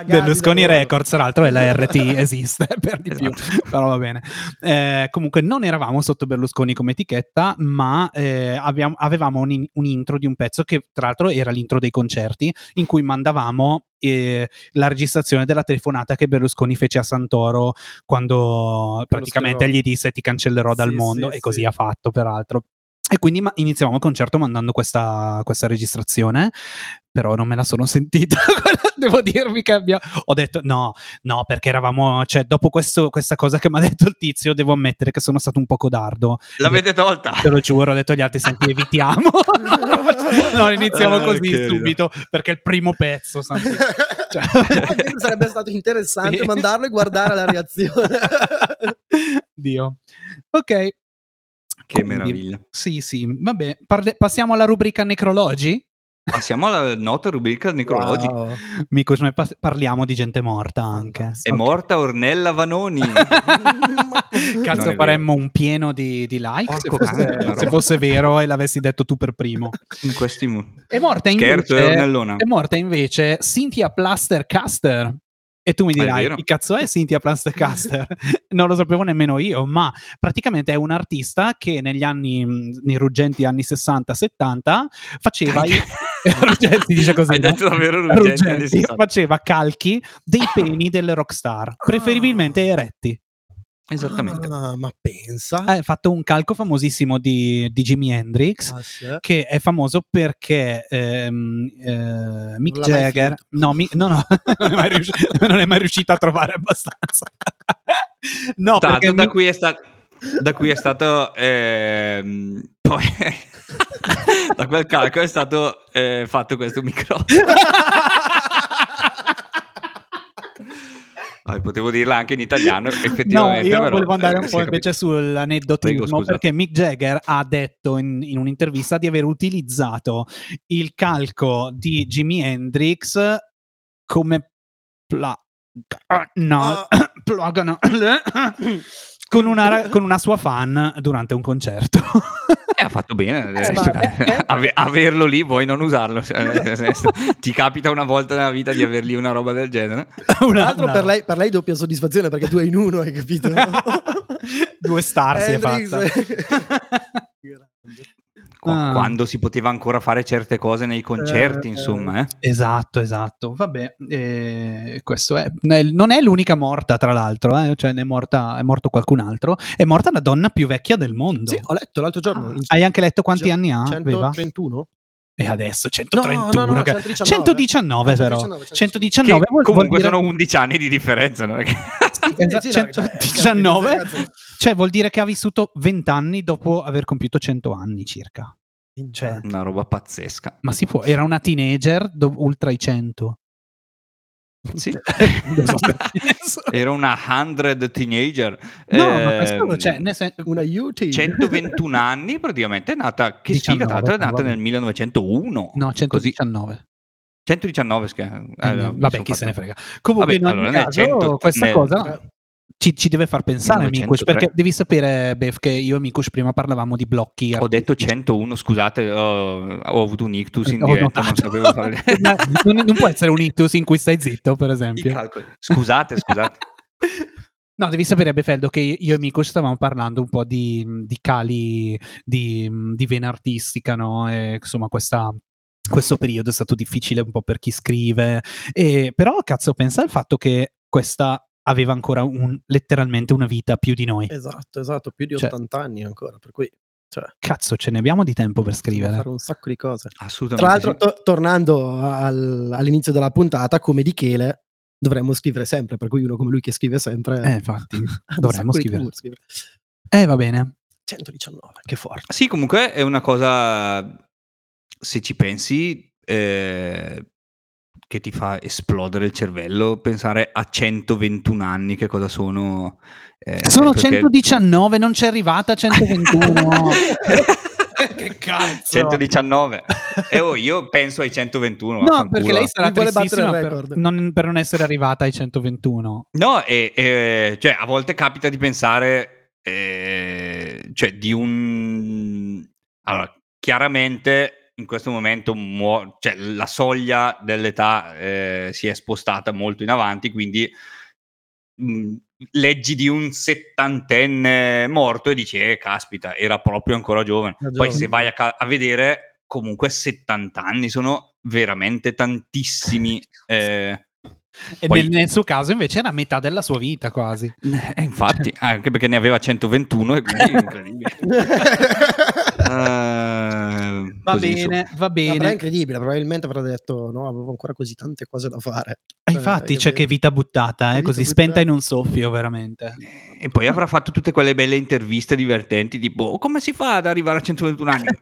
Berlusconi Records, tra l'altro, e la RT esiste per di esatto. più, però va bene. Eh, comunque, non eravamo sotto Berlusconi come etichetta, ma eh, abbiamo, avevamo un, un intro di un pezzo che, tra l'altro, era l'intro dei concerti in cui mandavamo eh, la registrazione della telefonata che Berlusconi fece a Santoro quando praticamente gli disse ti cancellerò dal sì, mondo sì, e così sì. ha fatto peraltro. E quindi ma- iniziamo il concerto mandando questa, questa registrazione, però non me la sono sentita. Devo dirvi che abbia... ho detto no, no, perché eravamo, cioè, dopo questo, questa cosa che mi ha detto il tizio, devo ammettere che sono stato un po' codardo. L'avete tolta? Te lo giuro, ho detto agli altri, senti, evitiamo. no, iniziamo ah, così okay. subito, perché è il primo pezzo. Cioè... Sarebbe stato interessante sì. mandarlo e guardare la reazione. Dio. Ok, che meraviglia. Sì, sì. Vabbè, parle- passiamo alla rubrica necrologi? Passiamo alla nota rubrica necrologi. Wow. Mico, noi pa- parliamo di gente morta anche. È okay. morta Ornella Vanoni. Cazzo, faremmo un pieno di, di like se fosse, se fosse, vero e l'avessi detto tu per primo. In questi mu- è morta invece, è morta invece Cynthia Plastercaster. E tu mi dirai, chi cazzo è Cynthia Plastercaster? non lo sapevo nemmeno io, ma praticamente è un artista che negli anni, nei ruggenti anni 60-70, faceva... i... Ruggenti dice così. Hai no? detto davvero Ruggenti, Ruggenti faceva calchi dei peni delle rockstar, preferibilmente eretti. Esattamente. Ah, ma pensa. Ha fatto un calco famosissimo di, di Jimi Hendrix, Ah, sì. che è famoso perché ehm, eh, Mick Non Jagger... No, mi- no, no, non, è mai riuscito, non è mai riuscito a trovare abbastanza. no, Tanto perché da cui è, sta- da cui è stato ehm, poi da quel calco è stato eh, fatto questo microfono. Ah, potevo dirla anche in italiano, No, effettivamente. io però, volevo andare un po' invece. Prego, sull'aneddotismo perché Mick Jagger ha detto in, in un'intervista di aver utilizzato il calco di Jimi Hendrix come pla- no, plugin con una, con una sua fan durante un concerto. Eh, ha fatto bene Eh, ma perché? Ave- averlo lì, vuoi non usarlo. Cioè, ti capita una volta nella vita di aver lì una roba del genere? L'altro no. per, lei, per lei doppia soddisfazione perché tu hai in uno, hai capito? Due star si è fatta. Qu- Ah. Quando si poteva ancora fare certe cose nei concerti, Eh, insomma. Eh. Esatto, esatto. Vabbè, eh, questo è. Non è l'unica morta, tra l'altro, eh, cioè ne è, morta, è morto qualcun altro. È morta la donna più vecchia del mondo. Sì, ho letto l'altro giorno. in- Hai anche letto quanti Cent- anni ha? Aveva? 131? E adesso No, 131. no, no, che- 119. 119 però. 119, 119 Che vuol, vuol comunque dire, sono 11 anni di differenza. no? Esatto, sì, no, cioè, 119 ragazzi, cioè vuol dire che ha vissuto 20 anni dopo aver compiuto 100 anni circa. Cioè, Una roba pazzesca. ma si può, era una teenager do- ultra i 100. Sì. Se- Era una 100 teenager. No, ma Ehm, questo, cioè, nel sen- Una UT. 121 anni praticamente è nata che figa, 19, tra l'altro è nata nel 1901 No, così 119. 119 scherzo. Eh, Eh, vabbè, chi se ne frega. Comunque, Vabbè, allora, caso, 100 questa nel- cosa ci, ci deve far pensare, 1903. Mikush, perché devi sapere, Bev, che io e Mikush prima parlavamo di blocchi. ho detto 101 scusate ho, ho avuto un ictus in Ho diretta non sapevo fare non, non può essere un ictus in cui stai zitto, per esempio. scusate scusate No, devi sapere, Befeldo, che io e Mikush stavamo parlando un po' di, di cali di, di vena artistica, no? E, insomma, questa, questo periodo è stato difficile un po' per chi scrive. E, però, cazzo, pensa al fatto che questa aveva ancora un- letteralmente una vita più di noi. Esatto, esatto, più di Cioè- 80 anni ancora, per cui cioè, Cazzo, ce ne abbiamo di tempo per scrivere. fare un sacco di cose. assolutamente Tra l'altro, to- tornando al- all'inizio della puntata, come di Chele, dovremmo scrivere sempre, per cui uno come lui che scrive sempre... Eh, infatti, dovremmo scrivere. scrivere. Eh, va bene. 119, che forte. sì comunque è una cosa se ci pensi eh, che ti fa esplodere il cervello pensare a 121 anni che cosa sono eh, Sono perché- 119, non c'è arrivata a 121. che cazzo? 119 e oh, io penso ai 121 No, perché lei sarà tristissima per non, per non essere arrivata ai 121. No, e, e- cioè, a volte capita di pensare, eh, cioè, di un... Allora, chiaramente in questo momento muo- cioè, la soglia dell'età eh, si è spostata molto in avanti, quindi mh, leggi di un settantenne morto e dici, eh, caspita, era proprio ancora giovane. Poi giovane. se vai a, ca- a vedere, comunque 70 anni sono veramente tantissimi. eh, E Poi- nel, suo caso invece era metà della sua vita quasi. eh, infatti, anche perché ne aveva 121 e quindi incredibile. Eh, Va così, bene, insomma. va No, però è bene. incredibile, probabilmente avrà detto no, avevo ancora così tante cose da fare. Infatti Eh, c'è che vita buttata, eh, Vita così buttata. spenta in un soffio, veramente. E poi avrà fatto tutte quelle belle interviste divertenti, tipo "Oh, come si fa ad arrivare a 121 anni?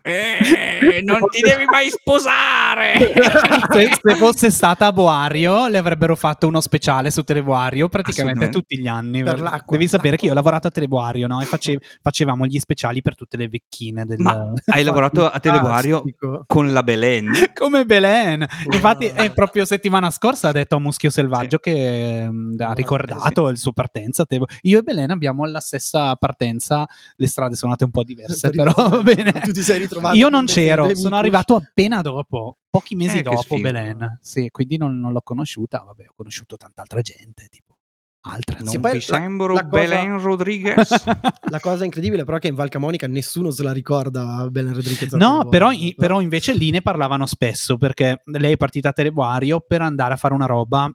Eh, non ti devi mai sposare! se, se fosse stata a Boario, le avrebbero fatto uno speciale su Teleboario praticamente tutti gli anni. Per l'acqua. Devi sapere che io ho lavorato a Teleboario, no? E face- facevamo gli speciali per tutte le vecchine del... Ma hai lavorato a Teleboario con la Belen? Come Belen. Infatti, è proprio settimana scorsa ha detto a Muschio Selvaggio che mm, ha Ah, ricordato il suo partenza. Io e Belen abbiamo la stessa partenza, le strade sono andate un po' diverse, però va bene. Tu ti sei ritrovato Io non c'ero, sono amici. arrivato appena dopo, pochi mesi Eh, dopo. Belen. Sì, quindi non, non l'ho conosciuta. Vabbè, ho conosciuto tanta altra gente, tipo altre. Non Sì, poi vi sembro la cosa- Belen Rodriguez? La cosa incredibile però è che in Val Camonica nessuno se la ricorda Belen Rodriguez. No, però, i- però invece lì ne parlavano spesso perché lei è partita a Teleboario per andare a fare una roba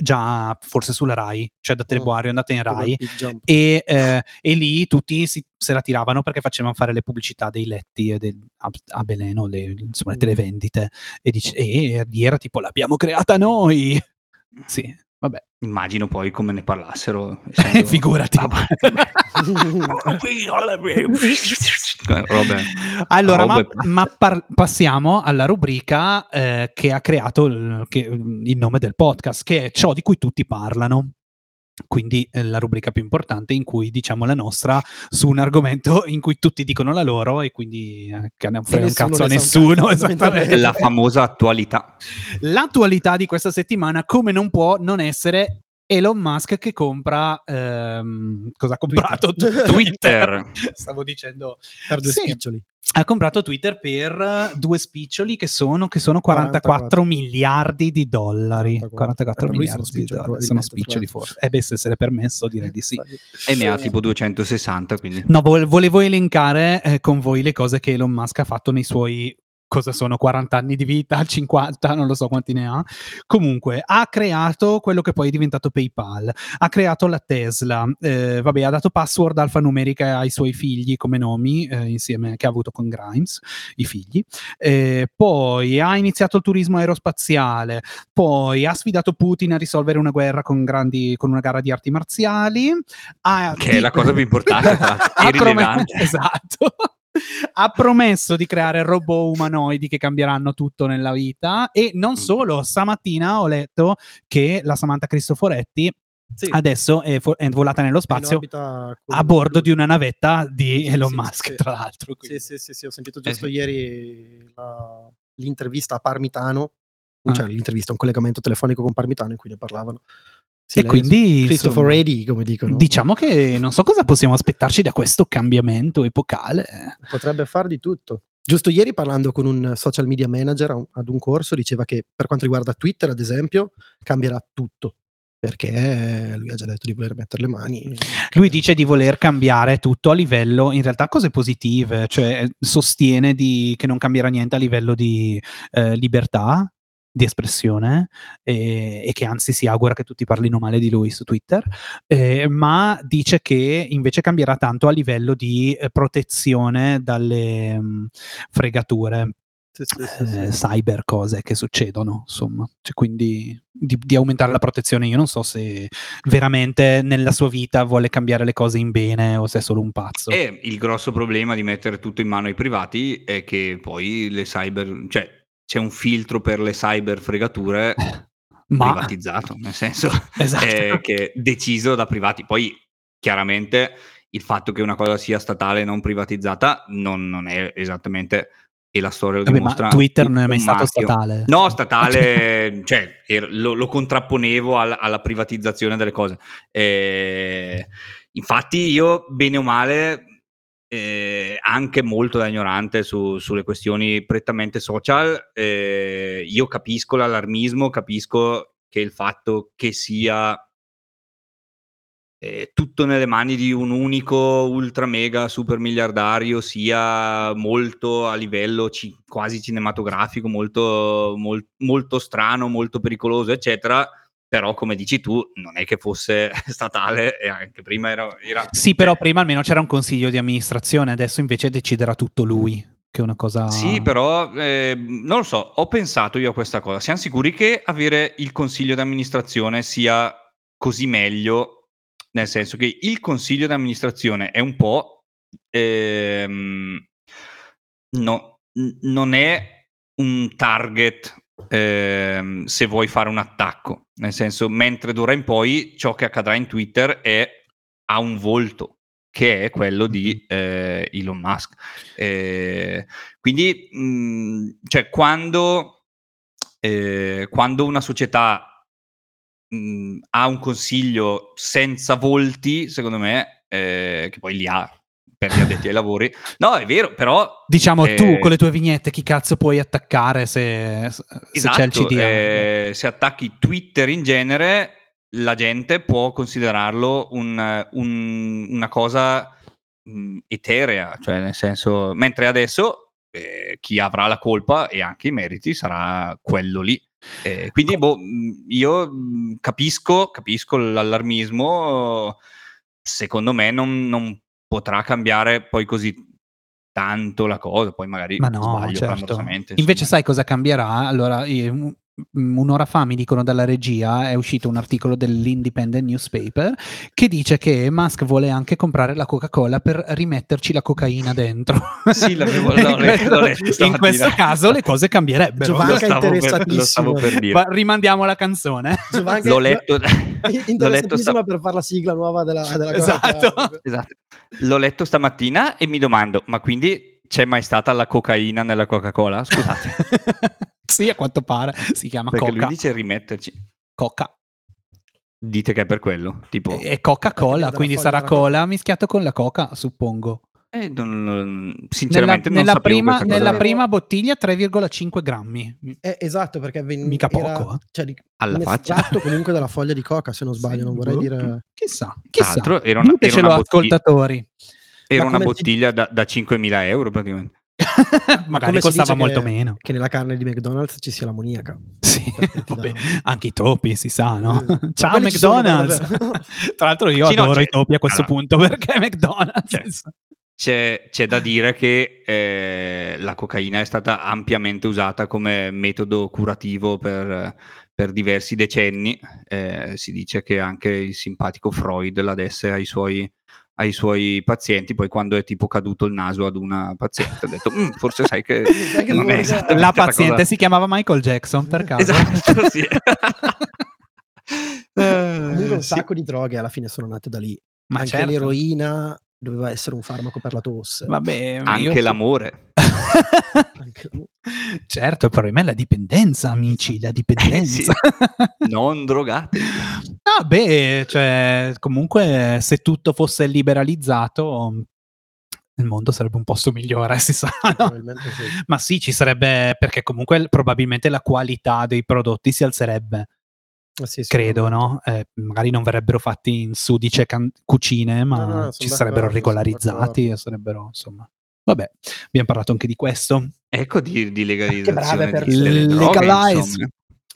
già forse sulla Rai, cioè da Teleboario è andata in Rai e, eh, e, lì tutti si, se la tiravano perché facevano fare le pubblicità dei letti e del, a, a Beleno, le, insomma, le mm. televendite e, dice, e era tipo l'abbiamo creata noi. Sì, Vabbè. Immagino poi come ne parlassero. Essendo... Figurati. allora, ma, ma par- passiamo alla rubrica eh, che ha creato il, che, il nome del podcast, che è ciò di cui tutti parlano quindi eh, la rubrica più importante in cui diciamo la nostra su un argomento in cui tutti dicono la loro e quindi eh, che ne frega un cazzo a nessuno. Esattamente. La famosa attualità. L'attualità di questa settimana, come non può non essere Elon Musk che compra ehm, cosa ha comprato? Twitter. Twitter. Stavo dicendo per due sì. spiccioli ha comprato Twitter per due spiccioli che sono, che sono 44, 44, miliardi di dollari. 44, 44 miliardi di dollari. Sono spiccioli forse. E eh beh, se se l'è permesso direi di sì. E ne ha tipo 260, quindi. No, volevo elencare eh, con voi le cose che Elon Musk ha fatto nei suoi cosa sono 40 anni di vita, 50, non lo so quanti ne ha. Comunque, ha creato quello che poi è diventato PayPal, ha creato la Tesla, eh, vabbè, ha dato password alfanumeriche ai suoi figli come nomi, eh, insieme che ha avuto con Grimes, i figli. Eh, poi ha iniziato il turismo aerospaziale, poi ha sfidato Putin a risolvere una guerra con, grandi, con una gara di arti marziali. Ha, che è la cosa più importante, promesso, esatto ha promesso di creare robot umanoidi che cambieranno tutto nella vita e non mm. solo, stamattina ho letto che la Samantha Cristoforetti sì. adesso è, fo- è, volata nello spazio a bordo di una navetta di Elon sì, Musk, sì. tra l'altro. Sì, sì, sì, sì, ho sentito eh giusto eh, ieri la, l'intervista a Parmitano, ah. cioè l'intervista, un collegamento telefonico con Parmitano in cui ne parlavano. Sì, e quindi Christopher Ready, come dicono. Diciamo che non so cosa possiamo aspettarci da questo cambiamento epocale. Potrebbe far di tutto. Giusto ieri parlando con un social media manager ad un corso diceva che per quanto riguarda Twitter, ad esempio, cambierà tutto perché lui ha già detto di voler mettere le mani. Lui dice di voler cambiare tutto a livello, in realtà cose positive, cioè sostiene di, che non cambierà niente a livello di eh, libertà, di espressione eh, e che anzi si augura che tutti parlino male di lui su Twitter, eh, ma dice che invece cambierà tanto a livello di eh, protezione dalle mh, mm, fregature. Sì, sì, sì, eh, cyber cose che succedono insomma cioè, quindi di, di, aumentare la protezione io non so se veramente nella sua vita vuole cambiare le cose in bene o se è solo un pazzo e il grosso problema di mettere tutto in mano ai privati è che poi le cyber cioè c'è un filtro per le cyber fregature Ma... privatizzato, nel senso esatto. eh, che deciso da privati. Poi chiaramente il fatto che una cosa sia statale e non privatizzata non, non è esattamente e la storia lo Vabbè, dimostra. Twitter non è mai stato statale. No, statale, cioè, er, lo, lo, contrapponevo alla, alla, privatizzazione delle cose. Eh, infatti io, bene o male, eh, anche molto da ignorante su, sulle questioni prettamente social. Eh, io capisco l'allarmismo, capisco che il fatto che sia eh, tutto nelle mani di un unico ultra mega super miliardario sia molto a livello ci, quasi cinematografico, molto, mol, molto strano, molto pericoloso, eccetera però come dici tu non è che fosse statale e anche prima era... era sì, però prima almeno c'era un consiglio di amministrazione, adesso invece deciderà tutto lui, che è una cosa... Sì, però eh, non lo so, ho pensato io a questa cosa, siamo sicuri che avere il consiglio di amministrazione sia così meglio, nel senso che il consiglio di amministrazione è un po'... Ehm, no, non è un target ehm, se vuoi fare un attacco. Nel senso, mentre d'ora in poi ciò che accadrà in Twitter è, ha un volto, che è quello di eh, Elon Musk. Eh, quindi, mh, mm, cioè, quando, eh, quando una società mh, mm, ha un consiglio senza volti, secondo me, eh, che poi li ha per gli addetti ai lavori. No, è vero, però... Diciamo eh, tu con le tue vignette chi cazzo puoi attaccare se, se esatto, c'è il CDA? Eh, se attacchi Twitter in genere, la gente può considerarlo un, un, una cosa mh, mm, eterea, cioè nel senso... Mentre adesso eh, chi avrà la colpa e anche i meriti sarà quello lì. Eh, quindi boh, io capisco, capisco l'allarmismo, secondo me non, non, potrà cambiare poi così tanto la cosa, poi magari Ma no, sbaglio certo. Invece sai cosa cambierà? Allora, un'ora fa mi dicono dalla regia è uscito un articolo dell'Independent Newspaper che dice che Musk vuole anche comprare la Coca-Cola per rimetterci la cocaina dentro. Sì, l'avevo letto, letto In questo caso le cose cambierebbero. Giovanca è interessatissimo. Per, per dire. Ma rimandiamo la canzone. Giovanca l'ho letto. l'ho letto sta... per fare la sigla nuova della, della esatto. esatto. L'ho letto stamattina e mi domando, ma quindi c'è mai stata la cocaina nella Coca-Cola? Scusate. sì, a quanto pare. Si chiama Perché Coca. lui dice rimetterci. Coca. Dite che è per quello? Tipo... È Coca-Cola, quindi sarà cola mischiato con la Coca, suppongo. Eh, non, sinceramente nella, non nella, prima, nella prima, bottiglia 3,5 grammi. Eh, esatto, perché ven- mica era, poco. Cioè, di, Alla faccia. comunque della foglia di coca, se non sbaglio, Sì, non vorrei boh. dire Chissà, Tra chissà. l'altro era una, era una bottiglia, ascoltatori. era una bottiglia da, da 5.000 euro praticamente. Magari come si costava dice molto che- meno. che nella carne di McDonald's ci sia l'ammoniaca. Sì, vabbè, anche i topi si sa, no? Eh, Ciao McDonald's. Tra l'altro io Sì, no, adoro c'è- i topi a questo allora. punto perché McDonald's. Cioè, C'è, c'è da dire che eh, la cocaina è stata ampiamente usata come metodo curativo per, per diversi decenni. Eh, si dice che anche il simpatico Freud la desse ai suoi, ai suoi pazienti, poi quando è tipo caduto il naso ad una paziente ha detto "Mm, forse sai che Sai che non è La paziente cosa- si chiamava Michael Jackson per caso. Esatto, sì. Comunque un Sì. sacco di droghe alla fine sono nate da lì. Ma Anche certo. l'eroina doveva essere un farmaco per la tosse. Vabbè, Anche io- l'amore. Anche la- certo, il problema è la dipendenza, amici, la dipendenza. Non drogate. Ah, beh, cioè, comunque, se tutto fosse liberalizzato, il mondo sarebbe un posto migliore, si sa. no? sì. Ma sì, ci sarebbe, perché comunque probabilmente la qualità dei prodotti si alzerebbe, Ah, sì, credo, sicuramente. no? Eh, magari non verrebbero fatti in sudice can- cucine, ma No, no, ci sarebbero regolarizzati e sarebbero, insomma... Vabbè, abbiamo parlato anche di questo. Ecco di, di Che brave legalizzazione di- persone. delle droghe, Legalize.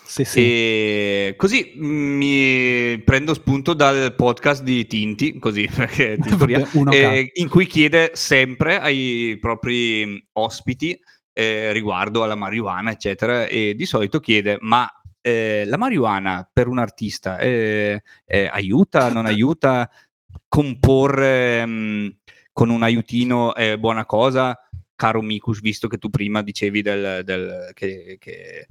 Sì, sì. E così mi prendo spunto dal podcast di Tinti, così perché Vabbè, eh, in cui chiede sempre ai propri ospiti eh, riguardo alla marijuana, eccetera, e di solito chiede: ma eh, la marijuana per un artista eh, eh, aiuta, non aiuta? Comporre mh, con un aiutino è buona cosa? Caro Mikus, visto che tu prima dicevi del, del- che, che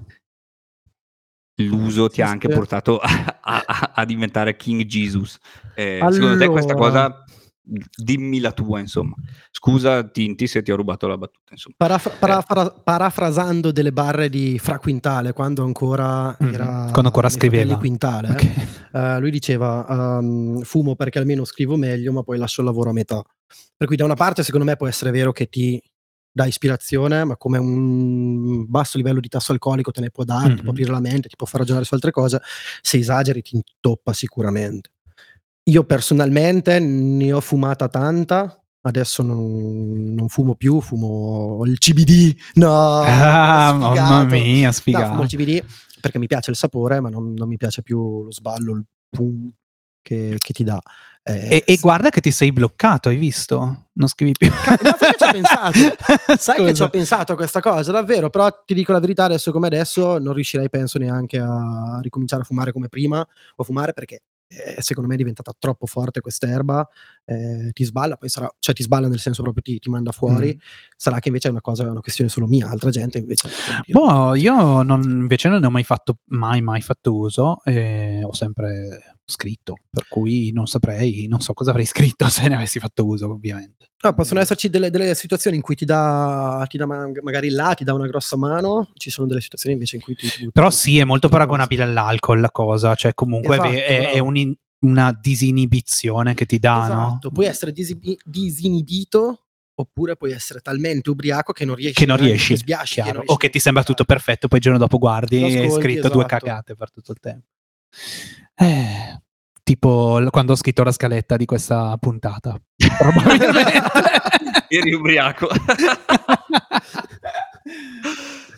l'uso ti ha anche portato a, a- a diventare King Jesus. Eh, Secondo te questa Allora. cosa, dimmi la tua, insomma. Scusa Tinti se ti ho rubato la battuta, insomma. Parafra- parafra- parafrasando delle barre di Fra Quintale, quando ancora Mhm, era quando ancora scriveva. Quintale, Ok. eh, lui diceva ehm, fumo perché almeno scrivo meglio, ma poi lascio il lavoro a metà. Per cui da una parte secondo me può essere vero che ti dà ispirazione, ma come un basso livello di tasso alcolico te ne può dare, ti Mhm. può aprire la mente, ti può far ragionare su altre cose, se esageri ti intoppa sicuramente. Io personalmente ne ho fumata tanta, adesso non, non fumo più, fumo il CBD, no! Ah, mamma sfigato. mia, No, sfigato. fumo il CBD perché mi piace il sapore, ma non, non mi piace più lo sballo, il pum che, che ti dà. Eh, E, e guarda che ti sei bloccato, hai visto? Non scrivi più. No, sai che ci ho pensato? Sai che ci ho pensato a questa cosa, davvero, però ti dico la verità, adesso come adesso non riuscirei, penso, neanche a ricominciare a fumare come prima, o fumare perché eh, secondo me è diventata troppo forte quest'erba, eh, ti sballa, poi sarà, cioè ti sballa nel senso proprio ti, ti manda fuori, Mm. sarà che invece è una cosa, è una questione solo mia, altra gente invece... Boh, io non- invece non ne ho mai fatto, mai, mai fatto uso, e ho sempre scritto, per cui non saprei, non so cosa avrei scritto se ne avessi fatto uso, ovviamente. No, possono esserci delle, delle situazioni in cui ti dà, ti dà ma- magari là, ti dà una grossa mano, ci sono delle situazioni invece in cui ti... ti- Però sì, è molto ti- paragonabile all'alcol la cosa, cioè comunque Esatto, è, è un- una disinibizione che ti dà, no? Esatto, puoi essere disibi- disinibito oppure puoi essere talmente ubriaco che non riesci Che non riesci, che sbiasci, che non o riesci che a ti sembra tutto perfetto, poi il giorno dopo guardi Lo e hai ascolti, scritto due esatto. cagate per tutto il tempo. Eh, tipo quando ho scritto la scaletta di questa puntata. Probabilmente. Eri ubriaco.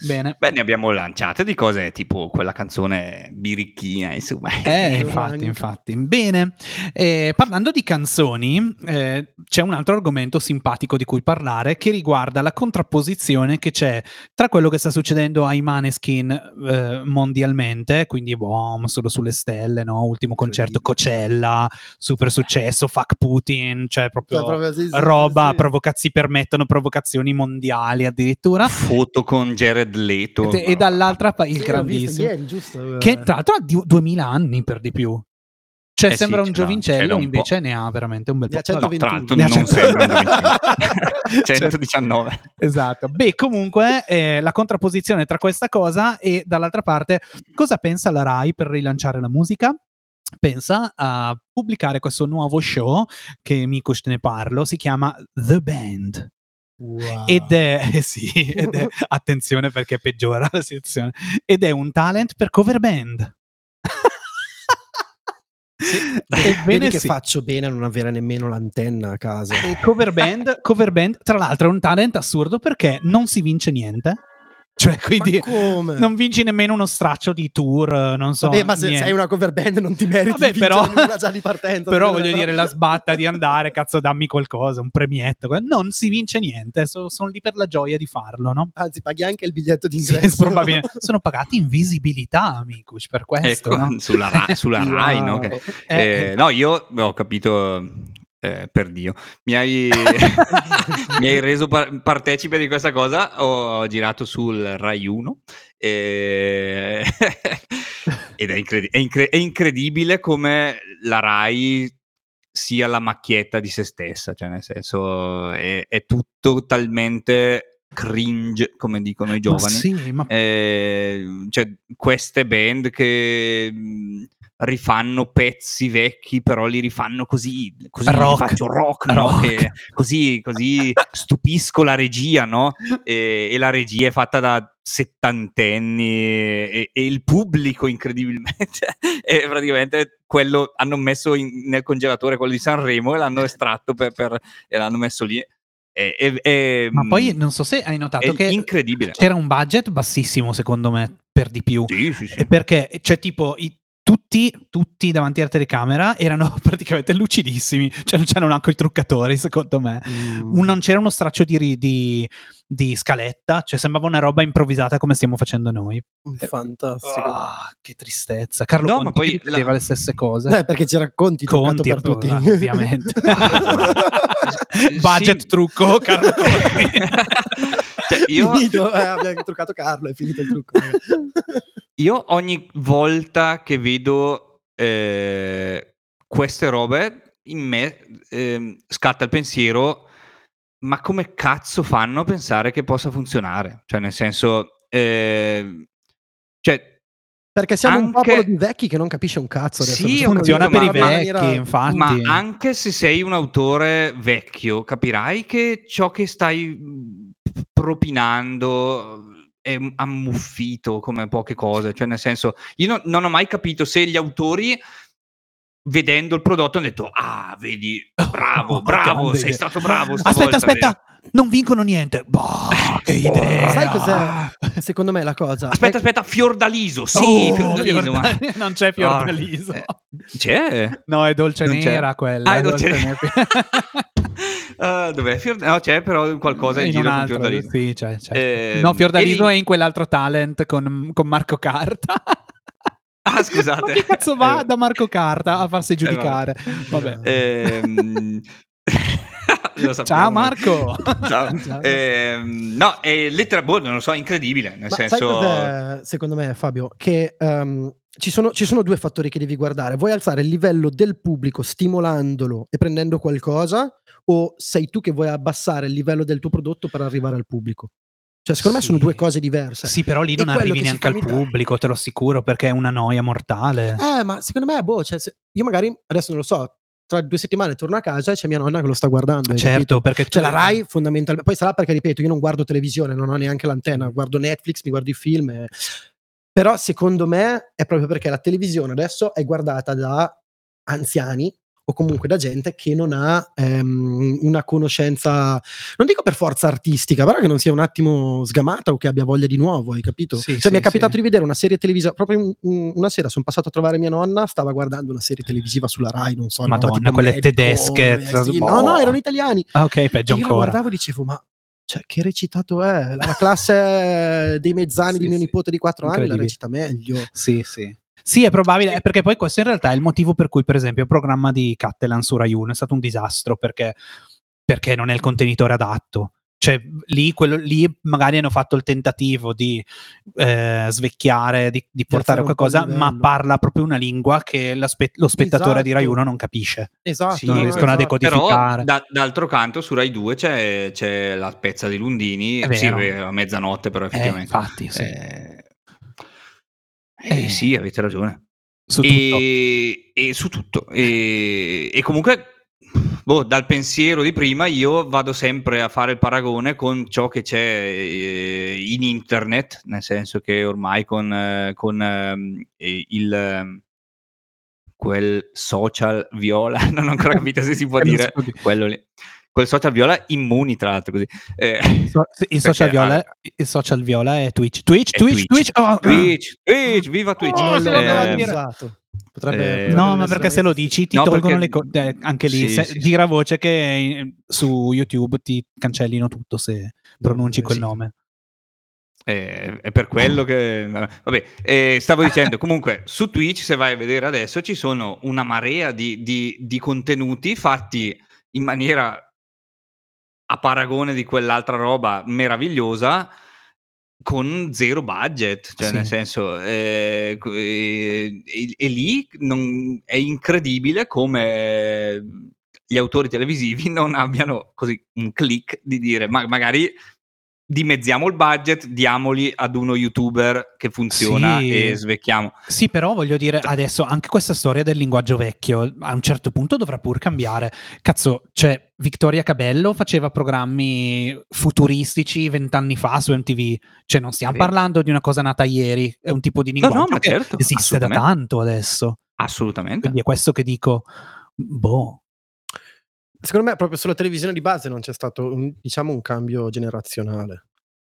Bene. Beh, ne abbiamo lanciate di cose tipo quella canzone birichina, insomma. Eh, infatti, infatti. Bene, eh, parlando di canzoni, eh, c'è un altro argomento simpatico di cui parlare che riguarda la contrapposizione che c'è tra quello che sta succedendo ai Maneskin eh, mondialmente, quindi boom, solo sulle stelle, no? ultimo concerto Coachella, super successo, fuck Putin, cioè proprio, Cioè, proprio sì, sì, roba, sì. provocazioni permettono provocazioni mondiali addirittura. Foto con Jared Leto. E, e dall'altra parte il Sì, grandissimo ieri, giusto? che tra l'altro ha di- 2000 anni per di più. Cioè, Eh sì, sembra un ce l'ha giovincello, un po'. invece ne ha veramente un bel po'. No, 121. tra l'altro Ne non 100. sembra un 119. Esatto. Beh, comunque, eh, la contrapposizione tra questa cosa e dall'altra parte, cosa pensa la Rai per rilanciare la musica? Pensa a pubblicare questo nuovo show che Mikush te ne parlo, si chiama The Band. Wow. Ed è, eh sì, ed è- attenzione perché peggiora la situazione. Ed è un talent per cover band. Vedi Ebbene che sì. faccio bene a non avere nemmeno l'antenna a casa. Cover band, cover band, tra l'altro è un talent assurdo perché non si vince niente. Cioè, quindi Ma come? non vinci nemmeno uno straccio di tour, non so. Vabbè, ma se niente. sei una cover band non ti meriti Vabbè, però- già di partenza. Però voglio dire, la sbatta di andare, cazzo, dammi qualcosa, un premietto. Non si vince niente, so- sono lì per la gioia di farlo, no? Anzi, paghi anche il biglietto di Sì, ingresso. probabilmente. Sono pagati in visibilità, Amicus, per questo. Ecco, no? sulla, Ra- sulla Rai, no? Che- Eh, eh, no, io ho capito, eh, per Dio, mi hai, mi hai reso par- partecipe di questa cosa, ho girato sul Rai 1 e- ed è, incredi- è incre- è incredibile come la Rai sia la macchietta di se stessa, cioè nel senso è, è tutto talmente cringe, come dicono i ma giovani. sì, ma Eh, cioè, queste band che rifanno pezzi vecchi, però li rifanno così, così Rock. faccio rock, no? Rock. Così, così stupisco la regia, no? E, e la regia è fatta da settantenni e, e il pubblico incredibilmente è praticamente quello hanno messo in- nel congelatore quello di Sanremo e l'hanno estratto per, per- e l'hanno messo lì E- e- e, ma poi mh, non so se hai è notato che incredibile c'era un budget bassissimo, secondo me, per di più. sì, sì, sì. E Perché, cioè, tipo, i- tutti, tutti davanti alla telecamera erano praticamente lucidissimi. Cioè, non c'erano anche i truccatori, secondo me. Mm. Un- non c'era uno straccio di, di- di scaletta, cioè sembrava una roba improvvisata come stiamo facendo noi. Fantastico. Ah, che tristezza. Carlo No, Conti ma poi ripeteva la- le stesse cose. Eh, perché ci racconti Conti, per tutti. ovviamente. Sì. Budget trucco, Carlo Conti. Cioè, io, Finito, eh, abbiamo truccato Carlo, è finito il trucco. Io ogni volta che vedo eh, queste robe in me ehm, scatta il pensiero ma come cazzo fanno a pensare che possa funzionare cioè nel senso ehm, cioè Perché siamo un Anche- popolo di vecchi che non capisce un cazzo. Adesso. Sì, Funziona dico per i in una vecchi, maniera- infatti. Ma anche se sei un autore vecchio, capirai che ciò che stai mh, propinando è m- ammuffito come poche cose. Cioè, nel senso, io non, non ho mai capito se gli autori, vedendo il prodotto, hanno detto: Ah, vedi, bravo, Oh, bravo, grande sei idea." stato bravo. Aspetta, aspetta, non vincono niente. Boh, che idea. Sai cos'è? Secondo me la cosa. Aspetta, è- aspetta, Fiordaliso, sì, Oh, Fiordaliso. ma- Fiordaliso. Non c'è Fiordaliso. Ah, eh, C'è? No, è dolce Non c'è. nera quella. Ah, è dolce dolce nera. Ah, dov'è? Fiord- no, c'è però qualcosa in, in giro altro, Fiordaliso. sì, c'è, c'è. Ehm, no, Fiordaliso è in quell'altro talent con, con Marco Carta. Ah, scusate. Ma che cazzo va Eh, da Marco Carta a farsi giudicare? Vabbè. Ehm. Ciao Marco. Ciao. Ciao. Ehm, no, è lettera boh, non lo so, incredibile. Nel Ma sai senso, cos'è, secondo me, Fabio? Che ehm, ci, sono, ci sono due fattori che devi guardare. Vuoi alzare il livello del pubblico stimolandolo e prendendo qualcosa? O sei tu che vuoi abbassare il livello del tuo prodotto per arrivare al pubblico? Cioè, secondo me sono Sì. due cose diverse. Sì, però lì non arrivi neanche al pubblico, te lo assicuro, perché è una noia mortale. Eh, ma secondo me, boh, cioè, se- io magari adesso non lo so. Tra due settimane torno a casa e c'è mia nonna che lo sta guardando. hai capito? certo, perché Cioè la Rai fondamentalmente, poi sarà perché ripeto, io non guardo televisione, non ho neanche l'antenna, guardo Netflix, mi guardo i film. e- Però secondo me è proprio perché la televisione adesso è guardata da anziani o comunque da gente che non ha ehm, una conoscenza, non dico per forza artistica, però che non sia un attimo sgamata o che abbia voglia di nuovo, hai capito? Sì, cioè, sì, mi è capitato sì. di vedere una serie televisiva, proprio un- un- una sera sono passato a trovare mia nonna, stava guardando una serie televisiva sulla Rai, non so, no, Madonna, tipo quelle Medico, tedesche, eh, sì, boh. no, no, erano italiani. Ah, ok, peggio io ancora. guardavo e dicevo, ma cioè, che recitato è? La classe dei mezzani Sì, di mio sì. nipote di 4 anni la recita meglio. Sì, sì. Sì, è probabile, eh, perché poi questo in realtà è il motivo per cui, per esempio, il programma di Cattelan su Rai 1 è stato un disastro perché, perché non è il contenitore adatto. Cioè, lì, quello- lì magari hanno fatto il tentativo di eh, svecchiare, di, di portare qualcosa, ma parla proprio una lingua che lo spettatore di Rai Esatto. 1 non capisce. Esatto. Sì, non riescono a esatto. decodificare. Però da- d'altro canto su Rai 2 c'è, c'è la pezza di Lundini, È sì, a mezzanotte però Eh, effettivamente. infatti, sì. Eh, eh, Eh. sì, avete ragione. Su tutto. e, e su tutto. E, e comunque, boh, dal pensiero di prima, io vado sempre a fare il paragone con ciò che c'è eh, in internet, nel senso che ormai con, eh, con eh, il ehm, quel social viola, non ho ancora capito se si può dire. quello lì. Quel social viola immuni, tra l'altro, così. Eh, So- il, social viola, ah, il social viola è Twitch. Twitch, è Twitch, Twitch. oh, Twitch, Twitch, viva Twitch. Oh, Eh, dire. usato. Potrebbe, Eh, No, ma perché se lo dici ti No, tolgono perché- le cose. anche lì, Sì, se- sì, gira voce che eh, su YouTube ti cancellino tutto se pronunci Eh, quel sì. nome. Eh, è per quello che vabbè eh, stavo dicendo comunque su Twitch se vai a vedere adesso ci sono una marea di, di- di contenuti fatti in maniera a paragone di quell'altra roba meravigliosa con zero budget cioè Sì. nel senso eh, eh, e, e lì non- è incredibile come gli autori televisivi non abbiano così un click di dire ma magari dimezziamo il budget, diamoli ad uno youtuber che funziona Sì. e svecchiamo. Sì, però voglio dire adesso anche questa storia del linguaggio vecchio a un certo punto dovrà pur cambiare. Cazzo, cioè Vittoria Cabello faceva programmi futuristici vent'anni fa su MTV, cioè non stiamo vero. parlando di una cosa nata ieri, è un tipo di No, linguaggio no, ma che certo, esiste da tanto adesso. Assolutamente. Quindi è questo che dico, boh, Secondo me proprio sulla televisione di base non c'è stato un, diciamo un cambio generazionale.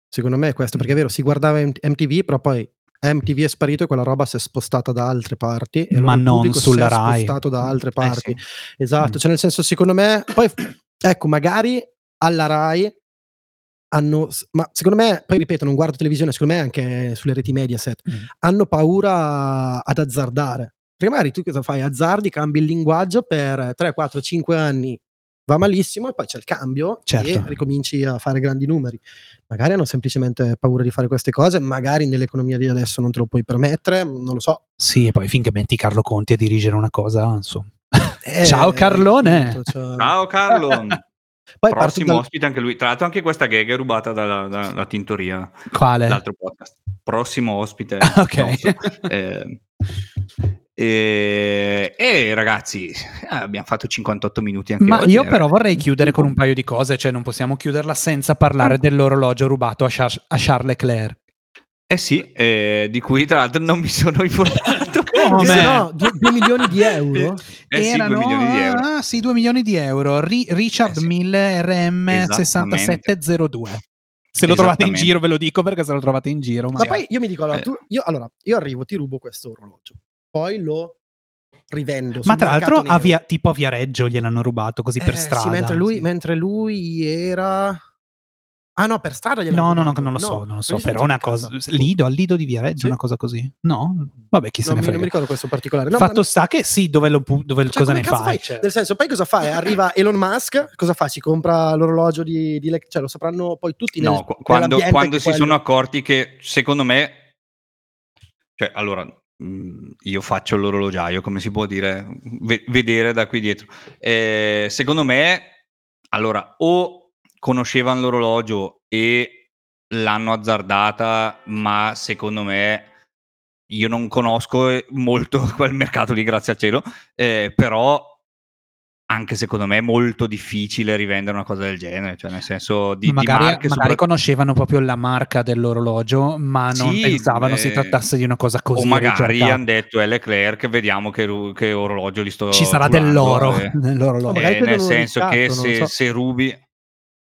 Secondo me è questo, perché è vero, si guardava MTV, però poi MTV è sparito e quella roba si è spostata da altre parti. Ma non sulla si è Rai. spostato da altre Eh, parti. sì. Esatto, Mm. cioè nel senso secondo me, poi ecco, magari alla Rai hanno, ma secondo me, poi ripeto, non guardo televisione, secondo me anche sulle reti Mediaset, Mm. hanno paura ad azzardare. Perché magari tu cosa fai? Azzardi, cambi il linguaggio per 3, 4, 5 anni, va malissimo e poi c'è il cambio Certo. e ricominci a fare grandi numeri. Magari hanno semplicemente paura di fare queste cose, magari nell'economia di adesso non te lo puoi permettere, non lo so. sì, e poi finché metti Carlo Conti a dirigere una cosa, insomma. Eh, Ciao, Carlone! appunto, cioè- Ciao Carlo. Poi Prossimo dal- ospite anche lui. Tra l'altro anche questa gag è rubata dalla, dalla Tintoria, Quale? l'altro podcast. Prossimo ospite. Ok. so. Eh, e, e ragazzi, eh, abbiamo fatto 58 minuti anche Ma oggi. io eh. però vorrei chiudere con un paio di cose, cioè non possiamo chiuderla senza parlare dell'orologio rubato a, Char- a Charles Leclerc. Eh sì, eh, di cui tra l'altro non mi sono informato. Come? Se no, 2 milioni di euro? Eh sì, 2 milioni di euro. Ah, sì, 2 milioni di euro. Ri- Richard Eh sì. 1000 RM Esattamente. 6702. Se lo trovate in giro, ve lo dico perché se lo trovate in giro. Ma magari. poi io mi dico, allora, tu- io, allora, io arrivo, ti rubo questo orologio, poi lo rivendo. Ma tra l'altro, a via- tipo a Viareggio gliel'hanno rubato così per Eh, sì, strada. mentre, lui, Sì. mentre lui era... Ah no, per strada gliel'hanno No, no, no, rubato. non lo so, non lo so, però è una cosa. Lido, al Lido di Viareggio, Sì. una cosa così. No? Vabbè, chi se Non ne mi, frega. non mi ricordo questo particolare. No, Fatto ma- sta che sì, dove, lo, dove cioè, cosa ne fai? fai? Cioè, Nel senso, poi cosa fai? Arriva Elon Musk, cosa fa? Si compra l'orologio di, di Le- cioè lo sapranno poi tutti nel- No, qu- quando, quando si quello- sono accorti che secondo me, cioè allora io faccio l'orologiaio, come si può dire, ve- vedere da qui dietro. Eh, secondo me, allora, o conoscevano l'orologio e l'hanno azzardata, ma secondo me io non conosco eh, molto quel mercato lì, grazie al cielo, eh, però anche secondo me è molto difficile rivendere una cosa del genere, cioè nel senso di, magari, di marche magari sopra... conoscevano proprio la marca dell'orologio, ma non Sì, pensavano eh, si trattasse di una cosa così. o magari hanno detto è Leclerc, vediamo che, che orologio li sto Ci sarà curando", dell'oro eh. nell'orologio. Eh, nel senso che riscatto, non se, so. se rubi...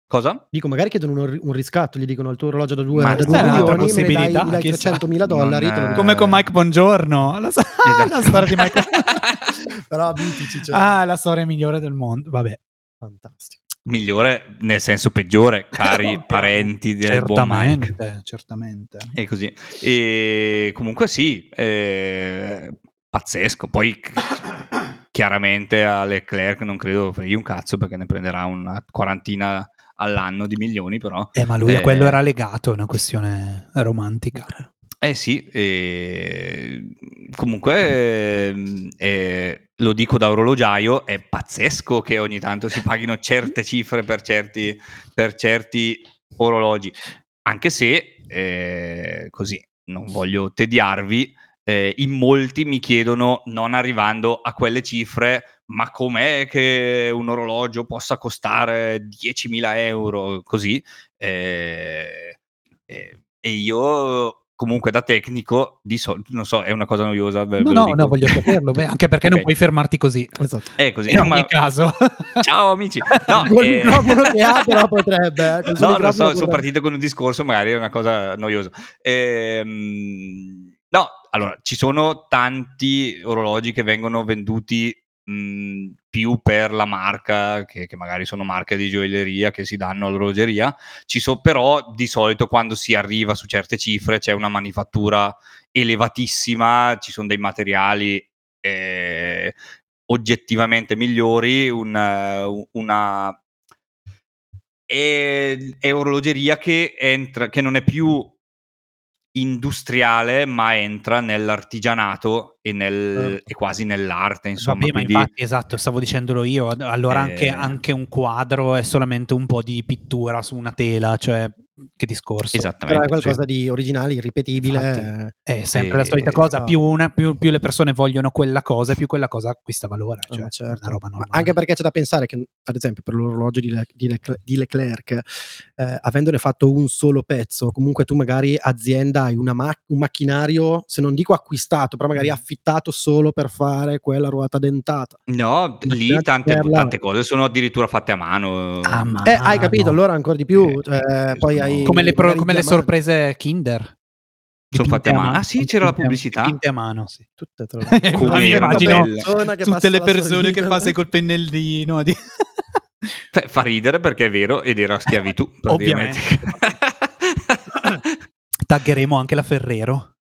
Cosa? Dico, magari chiedono un, un riscatto, gli dicono il tuo orologio da 2 Ma da questa due è un'altra milioni, me dai, dai chissà. 300.000 dollari. Eh, Come con Mike Bongiorno, la, so- Esatto. la storia di Mike Però mitici, cioè. Ah, la storia migliore del mondo. Vabbè, Fantastico. Migliore nel senso peggiore, cari parenti del buon Mike. certamente, certamente. E così. E comunque sì, eh, pazzesco. Poi chiaramente a Leclerc non credo freghi un cazzo perché ne prenderà una quarantina all'anno di milioni, però. Eh, ma lui a Eh, quello era legato, è una questione romantica. Eh sì, e comunque ehm, eh, lo dico da orologiaio, è pazzesco che ogni tanto si paghino certe cifre per certi, per certi orologi, anche se eh, così non voglio tediarvi, eh, in molti mi chiedono, non arrivando a quelle cifre, ma com'è che un orologio possa costare 10.000 euro così? Eh, eh, e io comunque da tecnico di solito non so è una cosa noiosa ve- No, no, no, voglio saperlo, beh, anche perché non Ok. puoi fermarti così. Esatto. è così In no, ogni ma- caso. ciao amici no, eh, che ha, però potrebbe. eh, no, lo microfono so, sono potrebbe. partito con un discorso, magari è una cosa noiosa. Ehm, no, allora, ci sono tanti orologi che vengono venduti mh, più per la marca, che, che magari sono marche di gioielleria che si danno all'orologeria. Ci sono però di solito quando si arriva su certe cifre c'è una manifattura elevatissima, ci sono dei materiali eh, oggettivamente migliori, eh, una è, è orologeria che entra, che non è più industriale, ma entra nell'artigianato e, nel, Certo. e quasi nell'arte, insomma. Vabbè, ma quindi- infatti, esatto, stavo dicendolo io. Allora anche, Eh. anche un quadro è solamente un po' di pittura su una tela, cioè che discorso. Però Esattamente. è qualcosa sì. di originale, irripetibile. Infatti. È sempre la Eh, solita cosa, esatto. più, una- più- più le persone vogliono quella cosa, più quella cosa acquista valore. eh, Cioè, è certo. anche perché c'è da pensare che, ad esempio, per l'orologio di, Le- di Leclerc, di Leclerc, eh, avendone fatto un solo pezzo, comunque tu magari azienda hai una ma- un macchinario, se non dico acquistato, però Mm. magari affittato solo per fare quella ruota dentata. No, lì tante, tante cose sono addirittura fatte a mano. Ah, ma Eh, hai capito? no. Allora ancora di più. Eh, cioè, poi hai Come le, pro- come le sorprese Kinder. Sono fatte a mano. Ah, sì, c'era la pubblicità? dipinte a mano, sì. Tutte, tra. Come immagino tutte le persone che passi col pennellino. Di... Fa ridere perché è vero ed era schiavitù. praticamente. Taggeremo anche la Ferrero.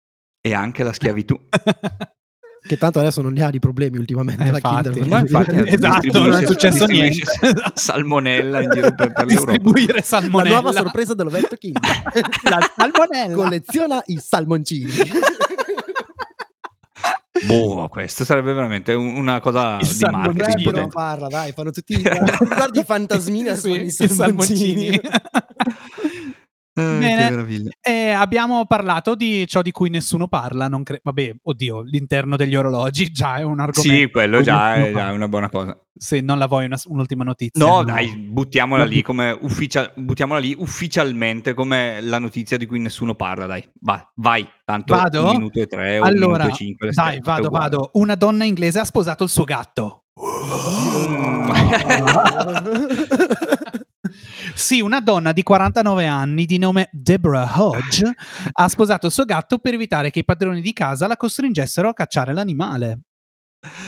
e anche la schiavitù. Che tanto adesso non ne ha di problemi ultimamente Eh, la infatti. Kinder. Ma infatti, Esatto, non è successo niente. Salmonella in giro per, per l'Europa. Distribuire La salmonella. nuova sorpresa dell'Ovetto Kinder. La salmonella. Colleziona i salmoncini. Boh, questo sarebbe veramente un- una cosa Il di marketing. Potente. farla, dai, fanno tutti guardi i fantasmini Sì, con i i salmoncini. Eh, Bene. Eh, abbiamo parlato di ciò di cui nessuno parla. Non cre- Vabbè, oddio, l'interno degli orologi già è un argomento. Sì, quello già è, già è una buona cosa. Se non la vuoi, una- un'ultima notizia. No, dai, buttiamola No. lì come ufficia- buttiamola lì ufficialmente come la notizia di cui nessuno parla, dai. Vai, vai. Tanto Vado? un minuto e tre o un Allora, minuto e cinque. dai, vado, vado. Una donna inglese ha sposato il suo gatto. Sì, una donna di 49 anni di nome Deborah Hodge ha sposato il suo gatto per evitare che i padroni di casa la costringessero a cacciare l'animale.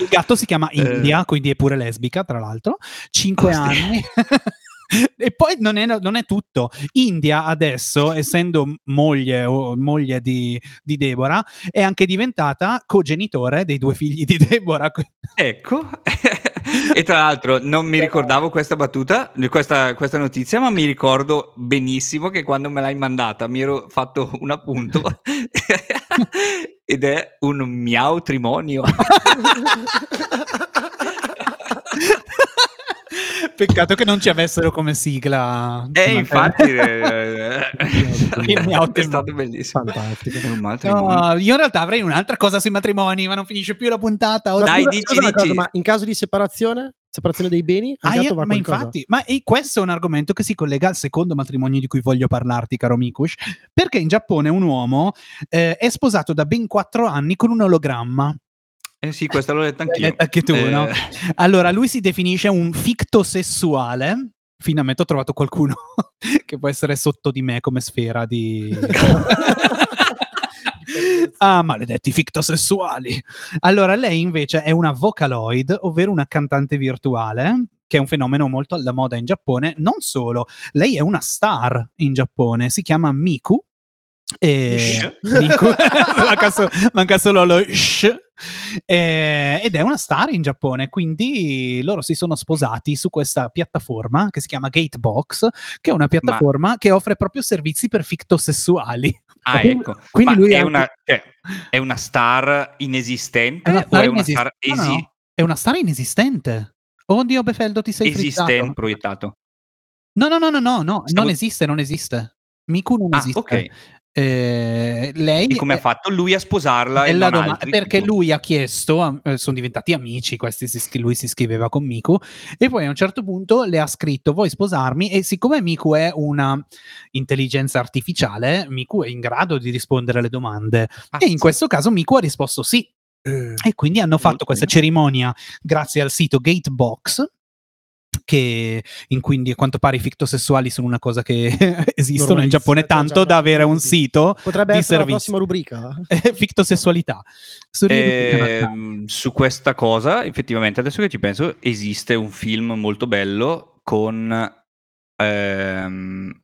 Il gatto si chiama Eh. India, quindi è pure lesbica, tra l'altro. 5 Ostia. anni. e poi non è, non è tutto. India adesso, essendo moglie, o moglie di, di Deborah, è anche diventata cogenitore dei due figli di Deborah. Ecco, e tra l'altro non mi ricordavo questa battuta, questa, questa notizia, ma mi ricordo benissimo che quando me l'hai mandata mi ero fatto un appunto ed è un miau trimonio. Peccato che non ci avessero come sigla. E infatti eh, miau è stato bellissimo. No, io in realtà avrei un'altra cosa sui matrimoni, ma non finisce più la puntata. Dai, Scusa- dici, cosa, dici. ma in caso di separazione Separazione dei beni? Ah, io, ma infatti, ma questo è un argomento che si collega al secondo matrimonio di cui voglio parlarti, caro Mikush, perché in Giappone un uomo eh, è sposato da ben quattro anni con un ologramma. Eh sì, questa l'ho letta anch'io. Anche tu, eh... no? Allora, lui si definisce un fictosessuale. Finalmente ho trovato qualcuno che può essere sotto di me come sfera di... ah, maledetti fictosessuali. Allora, lei invece è una vocaloid, ovvero una cantante virtuale, che è un fenomeno molto alla moda in Giappone. Non solo, lei è una star in Giappone, si chiama Miku. E manca, solo, manca solo lo sh. Eh, ed è una star in Giappone, quindi loro si sono sposati su questa piattaforma che si chiama Gatebox, che è una piattaforma Ma... che offre proprio servizi per fictosessuali. Ah, ecco. Quindi Ma lui è, una, cioè, è, una, star inesistente è una star o è una star esi- no, no. È una star inesistente. Oddio, Befeldo, ti sei Esistente proiettato. No, no, no, no, no, no Stavo... non esiste, non esiste. Miku non ah, esiste. Ok. Eh, lei e come ha fatto lui a sposarla e non doma- perché tipo. lui ha chiesto eh, sono diventati amici questi si, lui si scriveva con Miku e poi a un certo punto le ha scritto vuoi sposarmi e siccome Miku è una intelligenza artificiale Miku è in grado di rispondere alle domande ah, e in sì. questo caso Miku ha risposto sì eh, e quindi hanno fatto questa cerimonia grazie al sito Gatebox che in cui a quanto pare i fictosessuali sono una cosa che esistono in Giappone tanto da avere un sito potrebbe di essere servizi. la prossima rubrica. Fictosessualità. Su, eh, su questa cosa effettivamente adesso che ci penso esiste un film molto bello con ehm,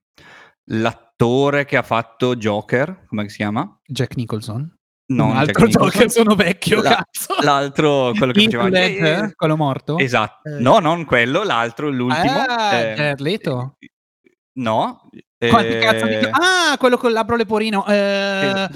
l'attore che ha fatto Joker come si chiama? Jack Nicholson non un altro Joker sono vecchio, La, cazzo. L'altro, quello che faceva Ledger, eh, quello morto? Esatto. Eh. No, non quello, l'altro, l'ultimo. Ah, eh, Leto. No. Quanti cazzo di... Ah, quello con il labbro leporino. Eh,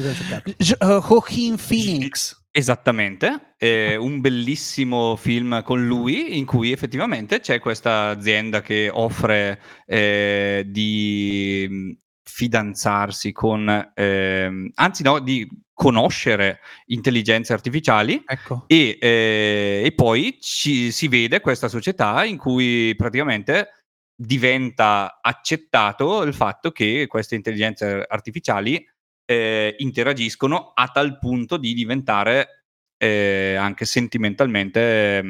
uh, Joaquin Phoenix. Esattamente, eh, un bellissimo film con lui in cui effettivamente c'è questa azienda che offre eh, di fidanzarsi con, eh, anzi no, di conoscere intelligenze artificiali ecco. e, eh, e, poi ci, si vede questa società in cui praticamente diventa accettato il fatto che queste intelligenze artificiali eh, interagiscono a tal punto di diventare eh, anche sentimentalmente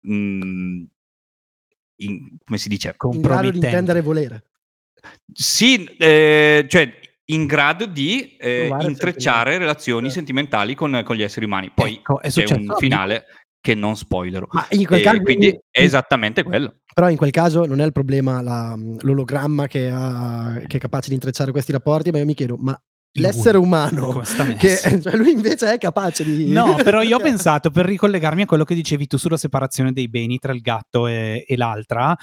mh, mm, in, come si dice? In grado di intendere volere. Sì, eh, cioè in grado di eh, intrecciare relazioni eh. sentimentali con, con, gli esseri umani. Poi ecco, c'è un finale che non spoilerò. Ma in quel caso, quindi in, è esattamente quello. Però in quel caso non è il problema la, l'ologramma che, ha, che, è capace di intrecciare questi rapporti, ma io mi chiedo, ma l'essere umano, che, cioè lui invece è capace di... No, però io ho pensato, per ricollegarmi a quello che dicevi tu sulla separazione dei beni tra il gatto e, e l'altra,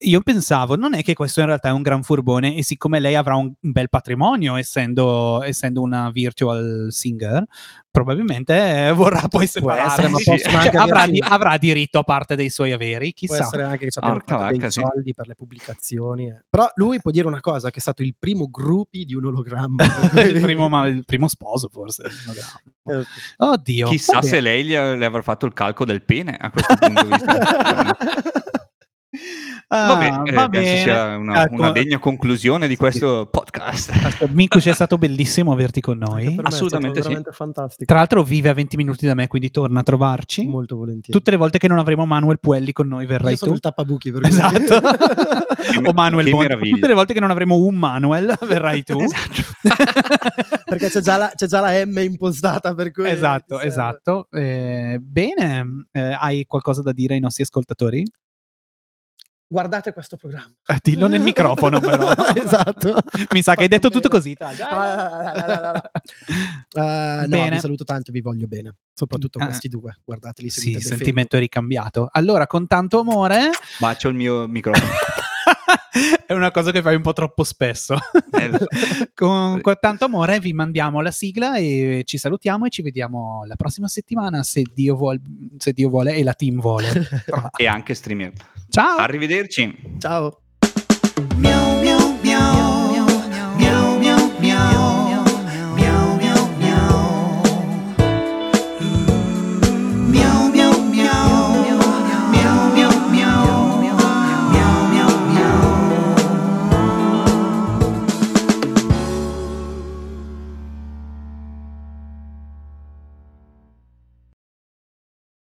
io pensavo, non è che questo in realtà è un gran furbone e siccome lei avrà un, bel patrimonio essendo, essendo, una virtual singer, probabilmente vorrà poi separare, ma sì, cioè, avrà, di, avrà, diritto a parte dei suoi averi, chissà. Può essere anche che ci abbia oh, dei sì. soldi per le pubblicazioni. Eh. Però lui può dire una cosa, che è stato il primo gruppi di un ologramma. il, primo, ma, il, primo, sposo forse. Eh, Oddio. Chissà se lei gli, gli avrà fatto il calco del pene a questo punto di vista. Ah, Vabbè, va penso bene. sia una, ecco. una, degna conclusione di questo sì. podcast. Mico, è stato bellissimo averti con noi. Assolutamente sì. fantastico. Tra l'altro vive a 20 minuti da me, quindi torna a trovarci. Molto volentieri. Tutte le volte che non avremo Manuel Puelli con noi verrai Io tu. il tappabuchi per Esatto. o Manuel Bondi. Tutte le volte che non avremo un Manuel verrai tu. Esatto. Perché c'è già, la, c'è già, la, M impostata per cui Esatto, esatto. Eh, bene, eh, hai qualcosa da dire ai nostri ascoltatori? Guardate questo programma. Eh, dillo nel microfono però. esatto. Mi sa che hai detto tutto così. uh, no, vi saluto tanto e vi voglio bene. Soprattutto uh, questi due. Guardateli. Sì, il sentimento è ricambiato. Allora, con tanto amore... Bacio il mio microfono. è una cosa che fai un po' troppo spesso. Eh, con, con, tanto amore vi mandiamo la sigla e ci salutiamo e ci vediamo la prossima settimana se Dio, vuol, se Dio vuole e la team vuole. e anche streamer. Ciao. Arrivederci. Ciao.